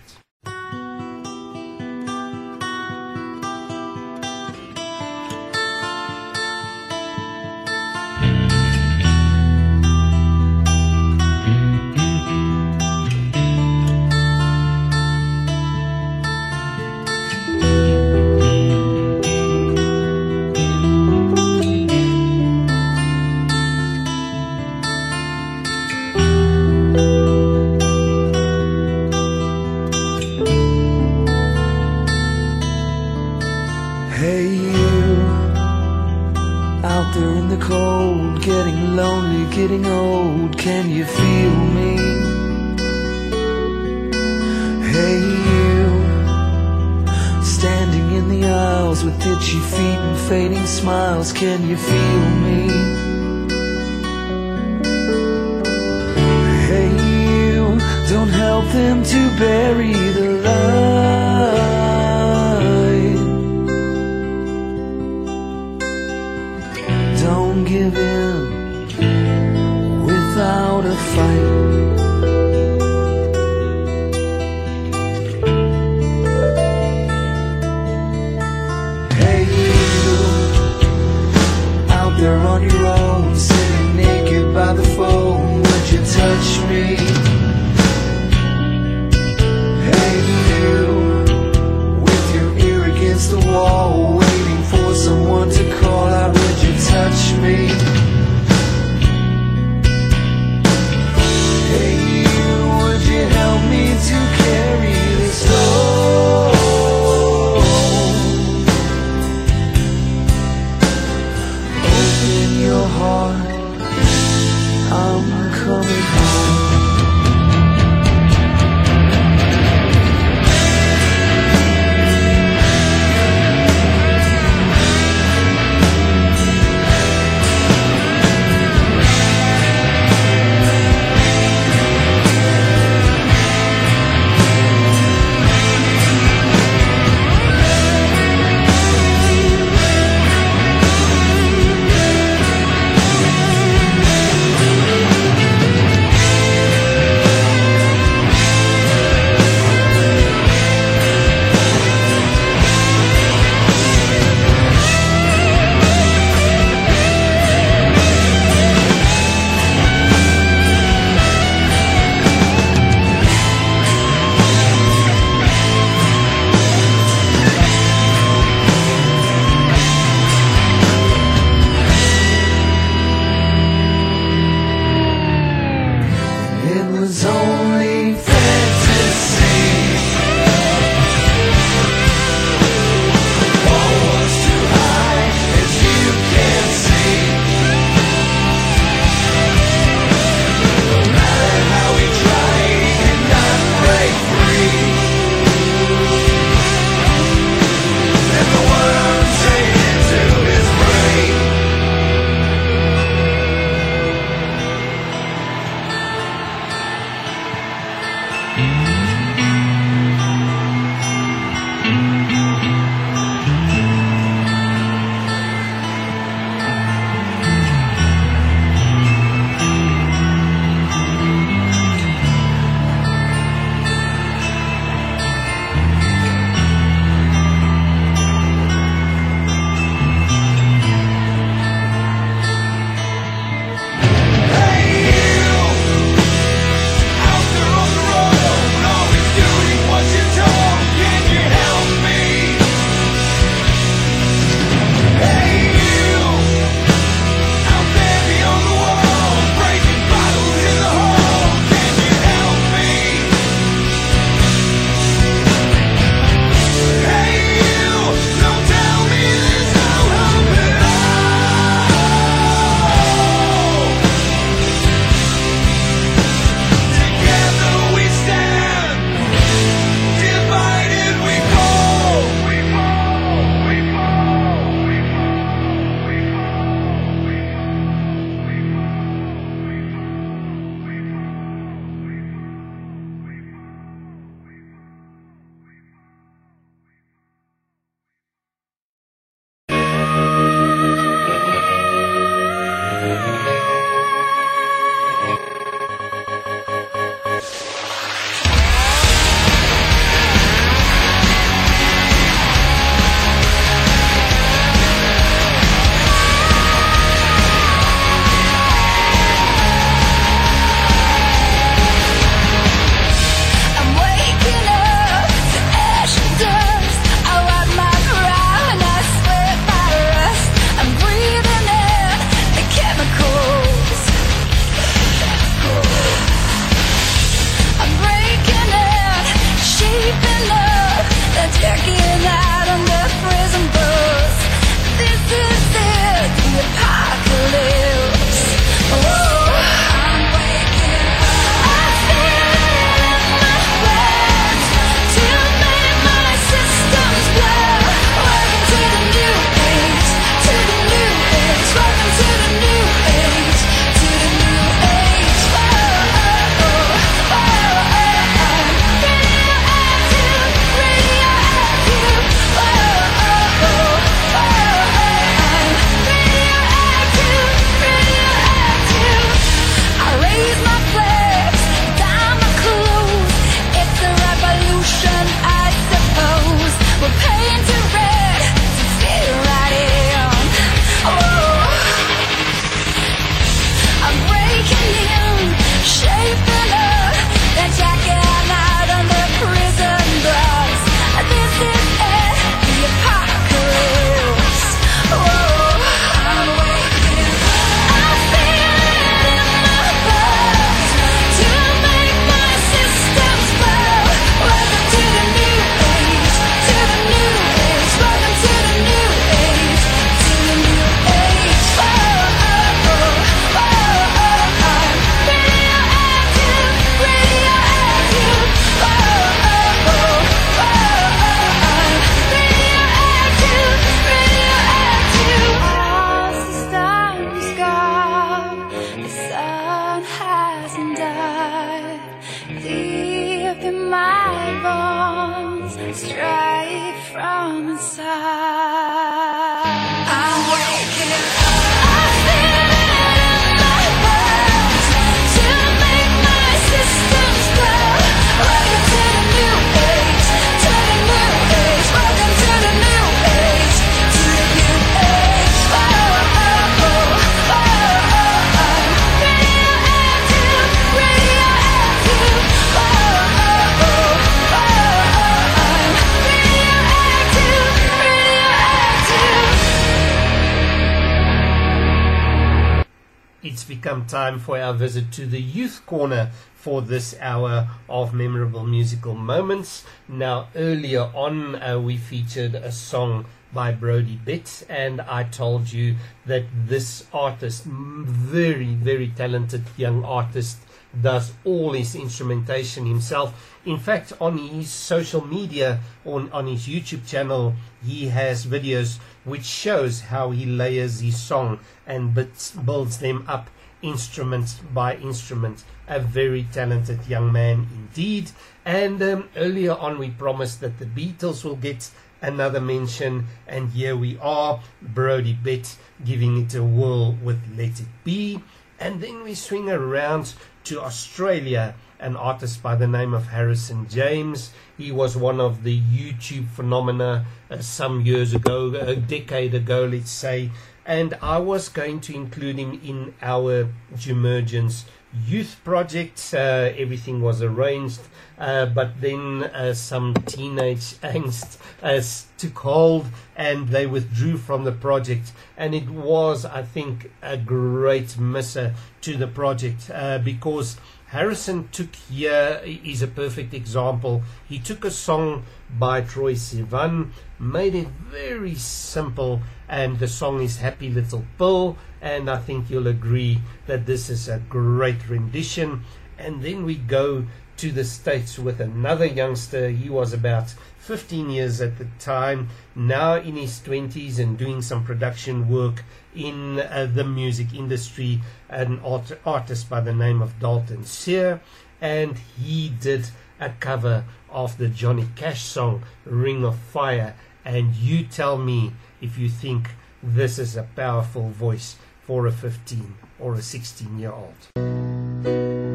Speaker 1: Become time for our visit to the Youth Corner for this hour of memorable musical moments. Now, earlier on, uh, we featured a song by Brody Bitts, and I told you that this artist, very, very talented young artist, does all his instrumentation himself. In fact, on his social media, on, on his YouTube channel, he has videos which shows how he layers his song and builds them up instrument by instrument. A very talented young man indeed. And um, earlier on, we promised that the Beatles will get another mention, and here we are, Brody Bitt giving it a whirl with Let It Be. And then we swing around to Australia, an artist by the name of Harrison James. He was one of the YouTube phenomena uh, some years ago, a decade ago, let's say. And I was going to include him in our Jumergence youth project. Uh, everything was arranged, uh, but then uh, some teenage angst uh, took hold and they withdrew from the project. And it was, I think, a great misser to the project uh, because Harrison took here is a perfect example. He took a song by Troye Sivan, made it very simple, and the song is Happy Little Pill. And I think you'll agree that this is a great rendition. And then we go to the States with another youngster. He was about 15 years at the time, now in his 20s and doing some production work in uh, the music industry, an art- artist by the name of Dalton Sear. And he did a cover of the Johnny Cash song, Ring of Fire. And you tell me if you think this is a powerful voice for a 15 or a 16 year old.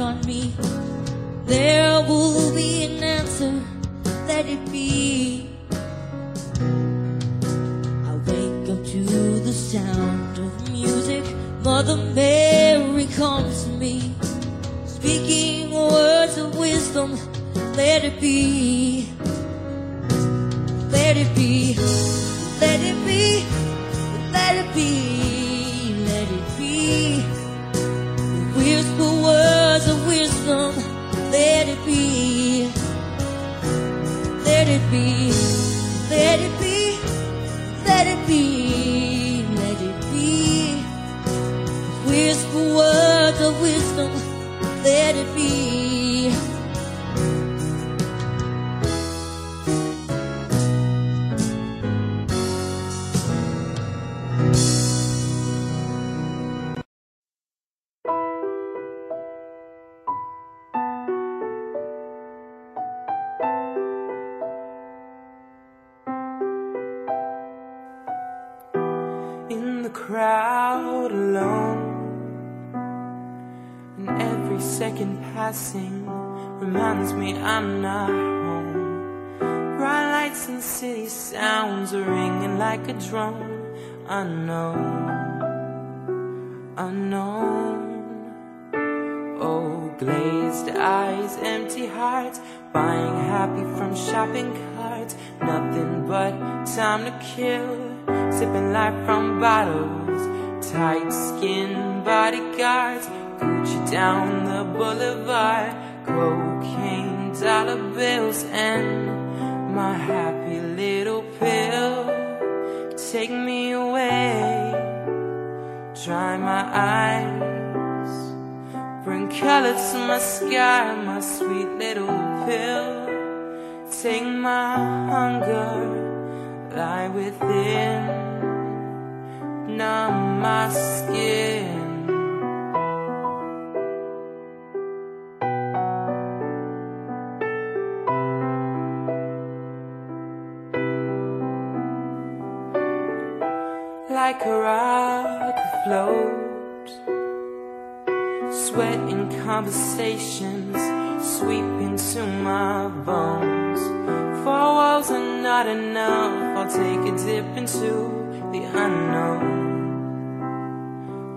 Speaker 12: On me. There
Speaker 2: reminds me I'm not home. Bright lights and city sounds are ringing like a drum. Unknown, unknown. Oh, glazed eyes, empty hearts, buying happy from shopping carts. Nothing but time to kill, sipping life from bottles. Tight skin bodyguards, down the boulevard. Cocaine, dollar bills, and my happy little pill. Take me away, dry my eyes. Bring color to my sky, my sweet little pill. Take my hunger, lie within, numb my skin. Like a rock afloat Sweat in conversations sweep into my bones. Four walls are not enough. I'll take a dip into the unknown.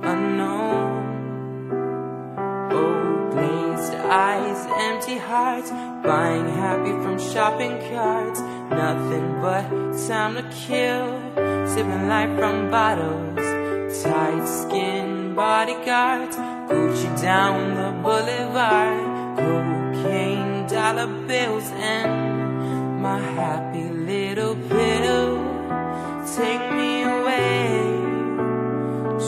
Speaker 2: Unknown. Eyes, empty hearts, buying happy from shopping carts. Nothing but time to kill, sipping life from bottles. Tight skin bodyguards, Gucci down the boulevard. Cocaine, dollar bills, and my happy little pill. Take me away,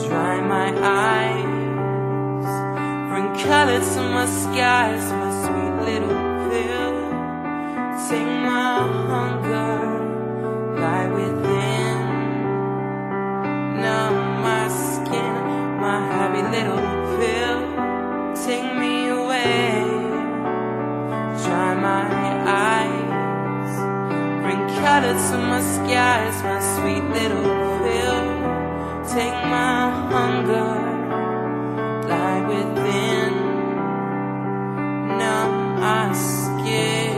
Speaker 2: dry my eyes, bring color to my skies, my sweet little pill. Take my hunger, lie within, numb my skin, my happy little pill. Take me away, dry my eyes, bring color to my skies, my sweet little pill. Take my hunger, lie within, numb my skin.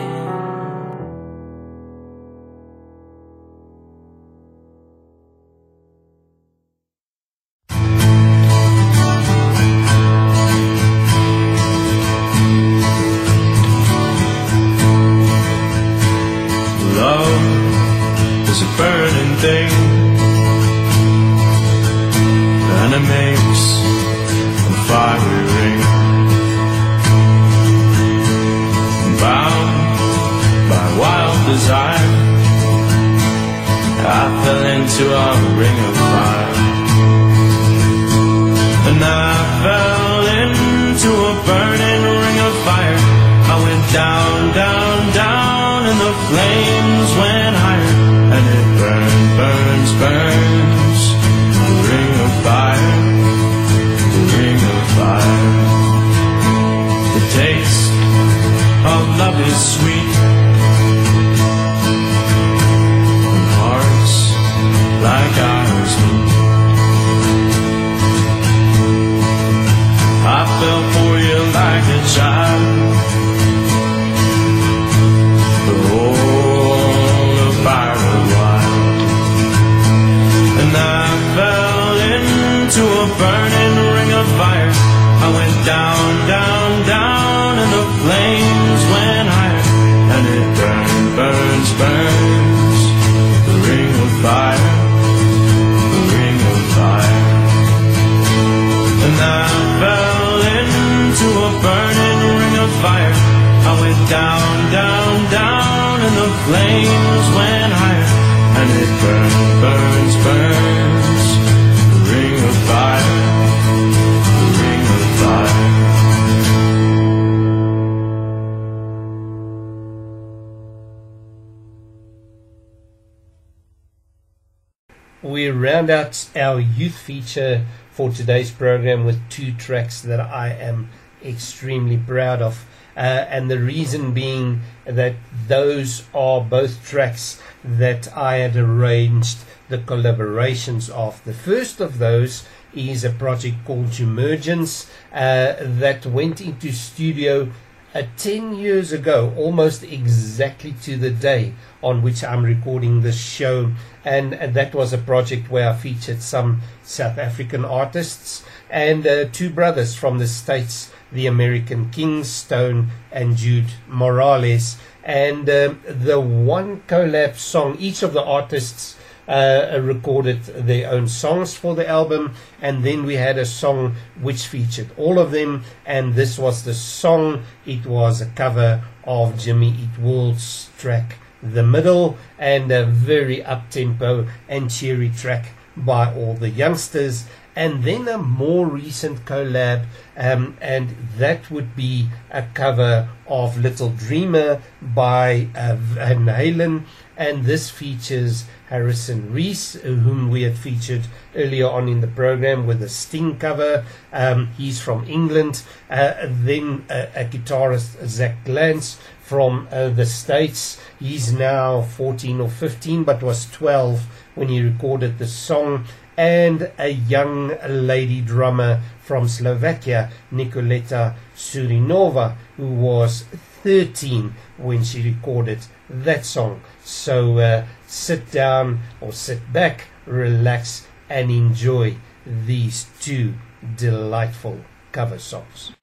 Speaker 1: Feature for today's program with two tracks that I am extremely proud of. Uh, and the reason being that those are both tracks that I had arranged the collaborations of. The first of those is a project called Emergence uh, that went into studio uh, 10 years ago, almost exactly to the day on which I'm recording this show. And, uh, that was a project where I featured some South African artists and uh, two brothers from the States, the American Kings, Stone and Jude Morales. And um, the one collab song, each of the artists uh, recorded their own songs for the album, and then we had a song which featured all of them, and this was the song. It was a cover of Jimmy Eat World's track, The Middle, and a very up tempo and cheery track by all the youngsters. And then a more recent collab, um, and that would be a cover of Little Dreamer by uh, Van Halen, and this features Harrison Reese, whom we had featured earlier on in the program with a Sting cover. Um, he's from England. Uh, then uh, a guitarist, Zach Glantz, from uh, the States. He's now 14 or 15, but was 12 when he recorded the song. And a young lady drummer from Slovakia, Nicoleta Surinova, who was 13 when she recorded that song. So uh, sit down or sit back, relax, and enjoy these two delightful cover songs.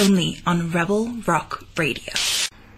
Speaker 2: Only on
Speaker 11: Rebel Rock Radio.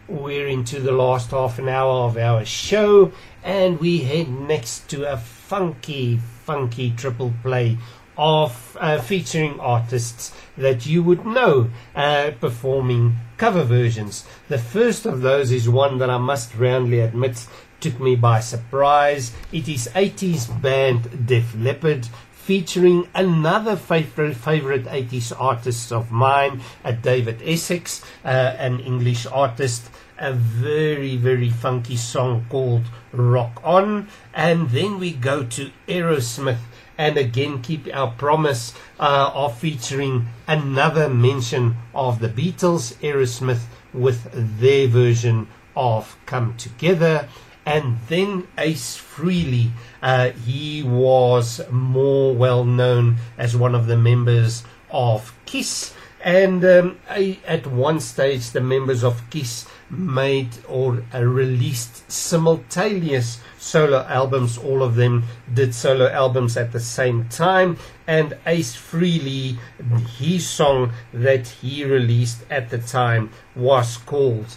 Speaker 1: We're into the last half an hour of our show, and we head next to a funky, funky triple play of uh, featuring artists that you would know uh, performing cover versions. The first of those is one that I must roundly admit took me by surprise. It is 80s band Def Leppard featuring another favorite, favorite 80s artist of mine, uh, David Essex, uh, an English artist. A very, very funky song called Rock On. And then we go to Aerosmith and again keep our promise uh, of featuring another mention of the Beatles, Aerosmith, with their version of Come Together. And then Ace Frehley. uh, he was more well known as one of the members of Kiss. And um, I, at one stage, the members of Kiss made or uh, released simultaneous solo albums. All of them did solo albums at the same time. And Ace Frehley, his song that he released at the time was called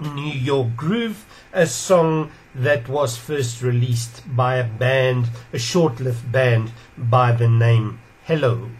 Speaker 1: New York Groove, a song that was first released by a band, a short lived band by the name Hello.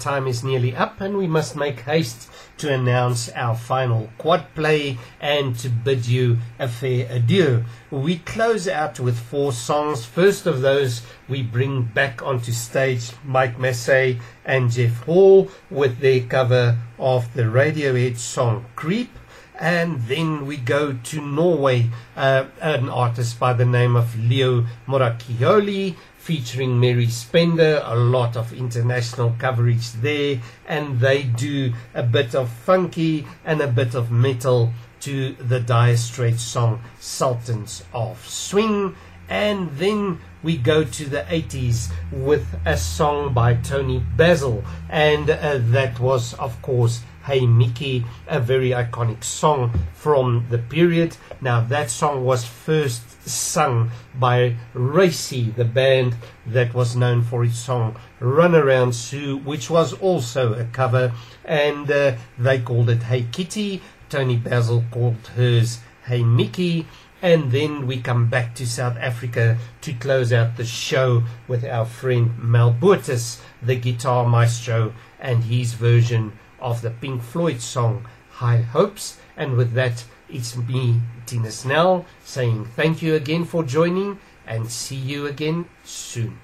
Speaker 1: Time is nearly up, and we must make haste to announce our final quad play and to bid you a fair adieu. We close out with four songs. First of those, we bring back onto stage Mike Masse and Jeff Hall with their cover of the Radiohead song Creep. And then we go to Norway, uh, an artist by the name of Leo Moracchioli featuring Mary Spender, a lot of international coverage there, and they do a bit of funky and a bit of metal to the Dire Straits song Sultans of Swing. And then we go to the 80s with a song by Toni Basil, and uh, that was, of course, Hey Mickey, a very iconic song from the period. Now, that song was first sung by Racey, the band that was known for its song Run Around Sue, which was also a cover, and uh, they called it Hey Kitty. Toni Basil called hers Hey Mickey. And then we come back to South Africa to close out the show with our friend Mel Boertes, the guitar maestro, and his version of the Pink Floyd song High Hopes. And with that, it's me, Tina Snell, saying thank you again for joining and see you again soon.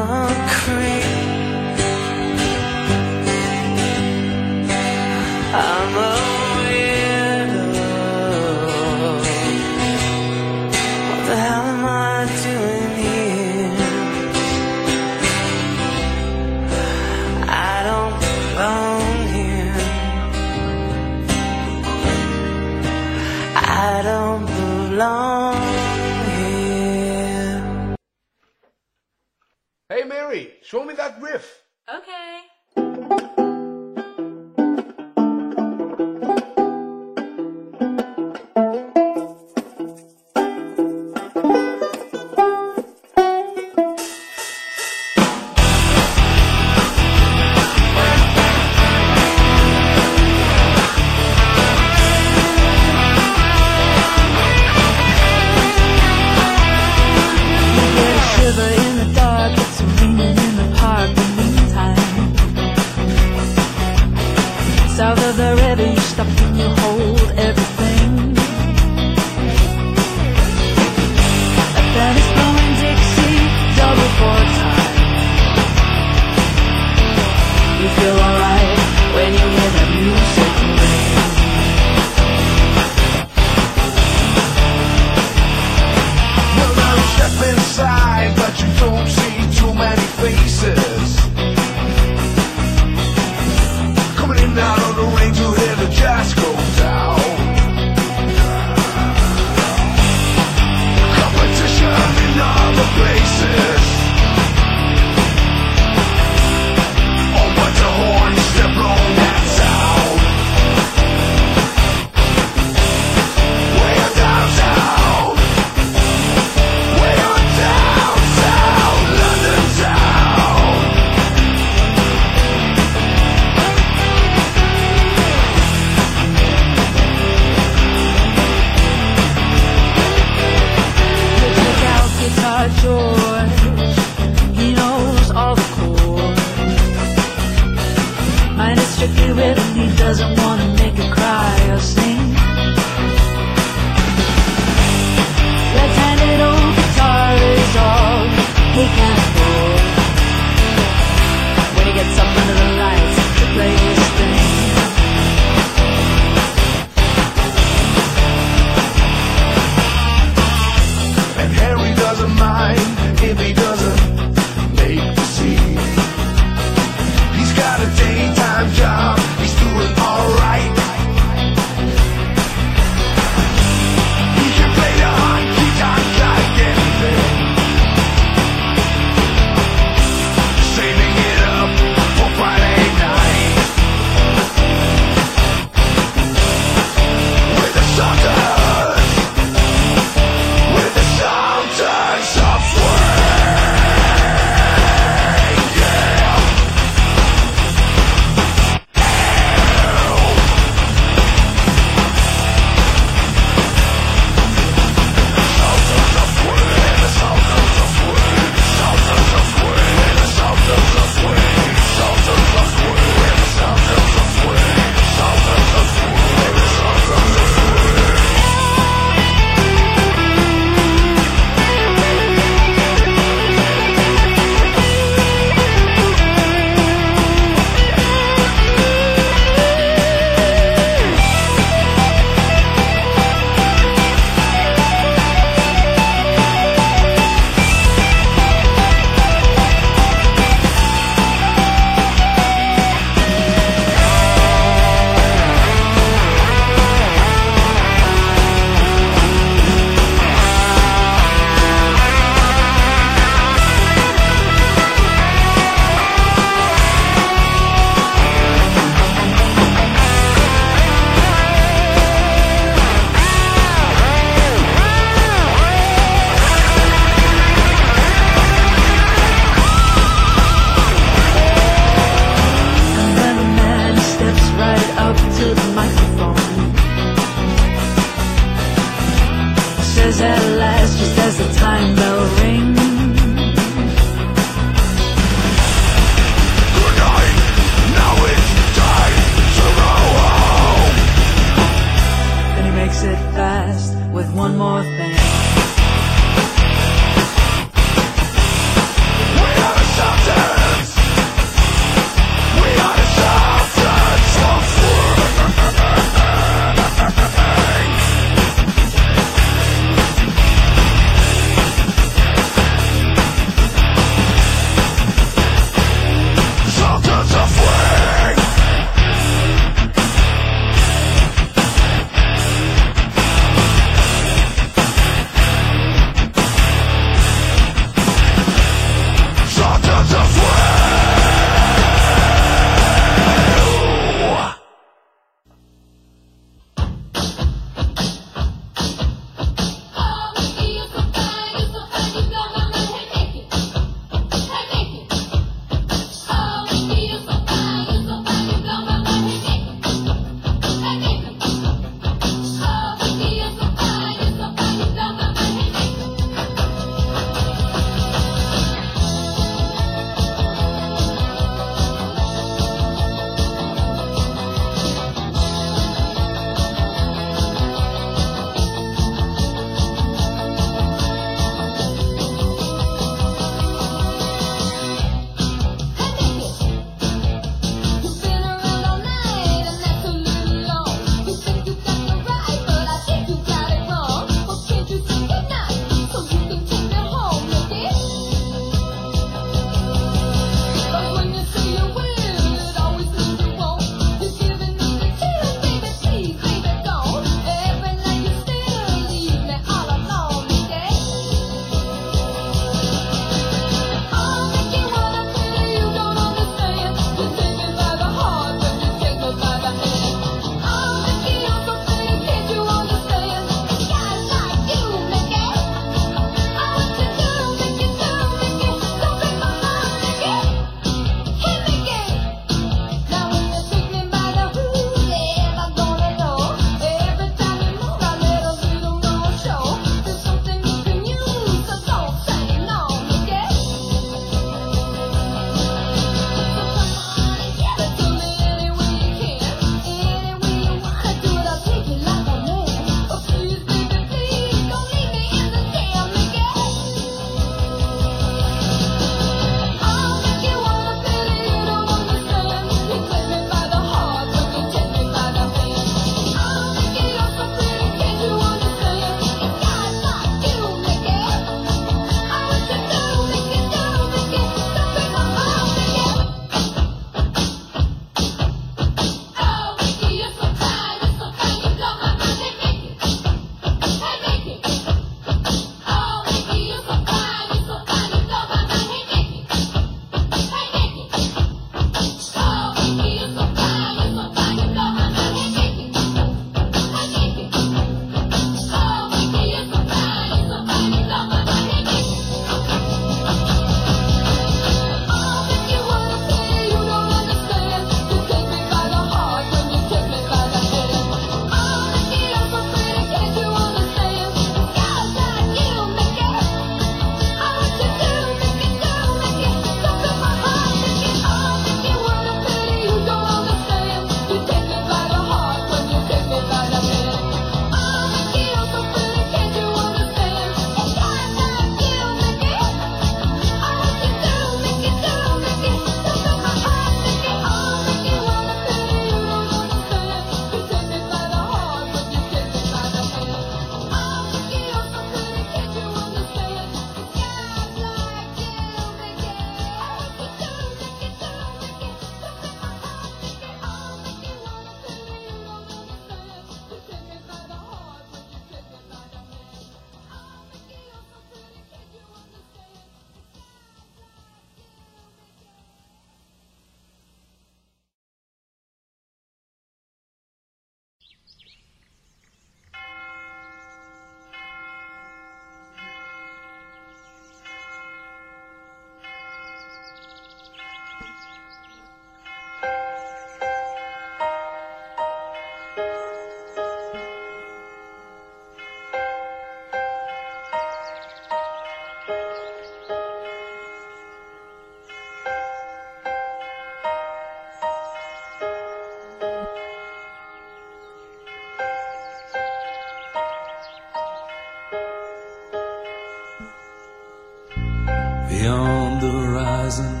Speaker 13: Horizon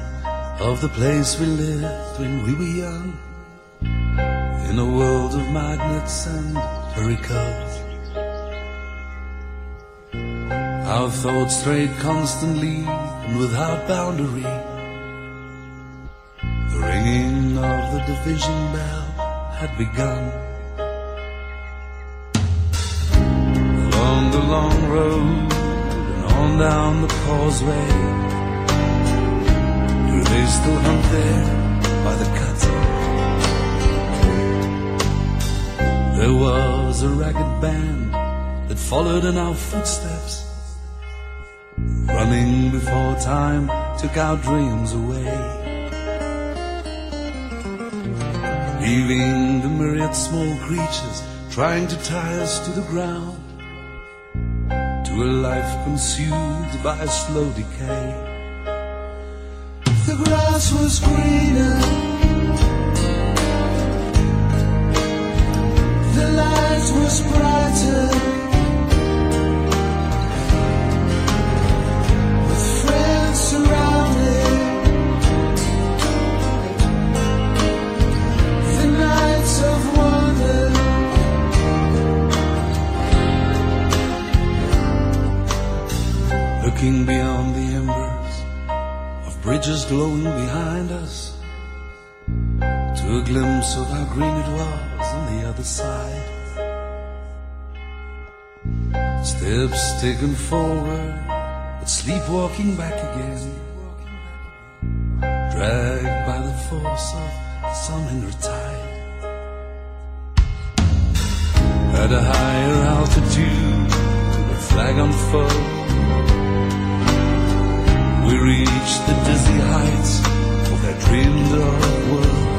Speaker 13: of the place we lived when we were young. In a world of magnets and hurricanes. Our thoughts strayed constantly and without boundary. The ringing of the division bell had begun. Along the long road and on down the causeway. They still hunt there by the cut? There was a ragged band that followed in our footsteps, running before time took our dreams away. Leaving the myriad small creatures trying to tie us to the ground, to a life consumed by a slow decay. Grass was greener. The light was brighter. Taken forward, but sleepwalking back again, dragged by the force of some inner tide. At a higher altitude, the flag unfurled. We reached the dizzy heights of that dreamed of world.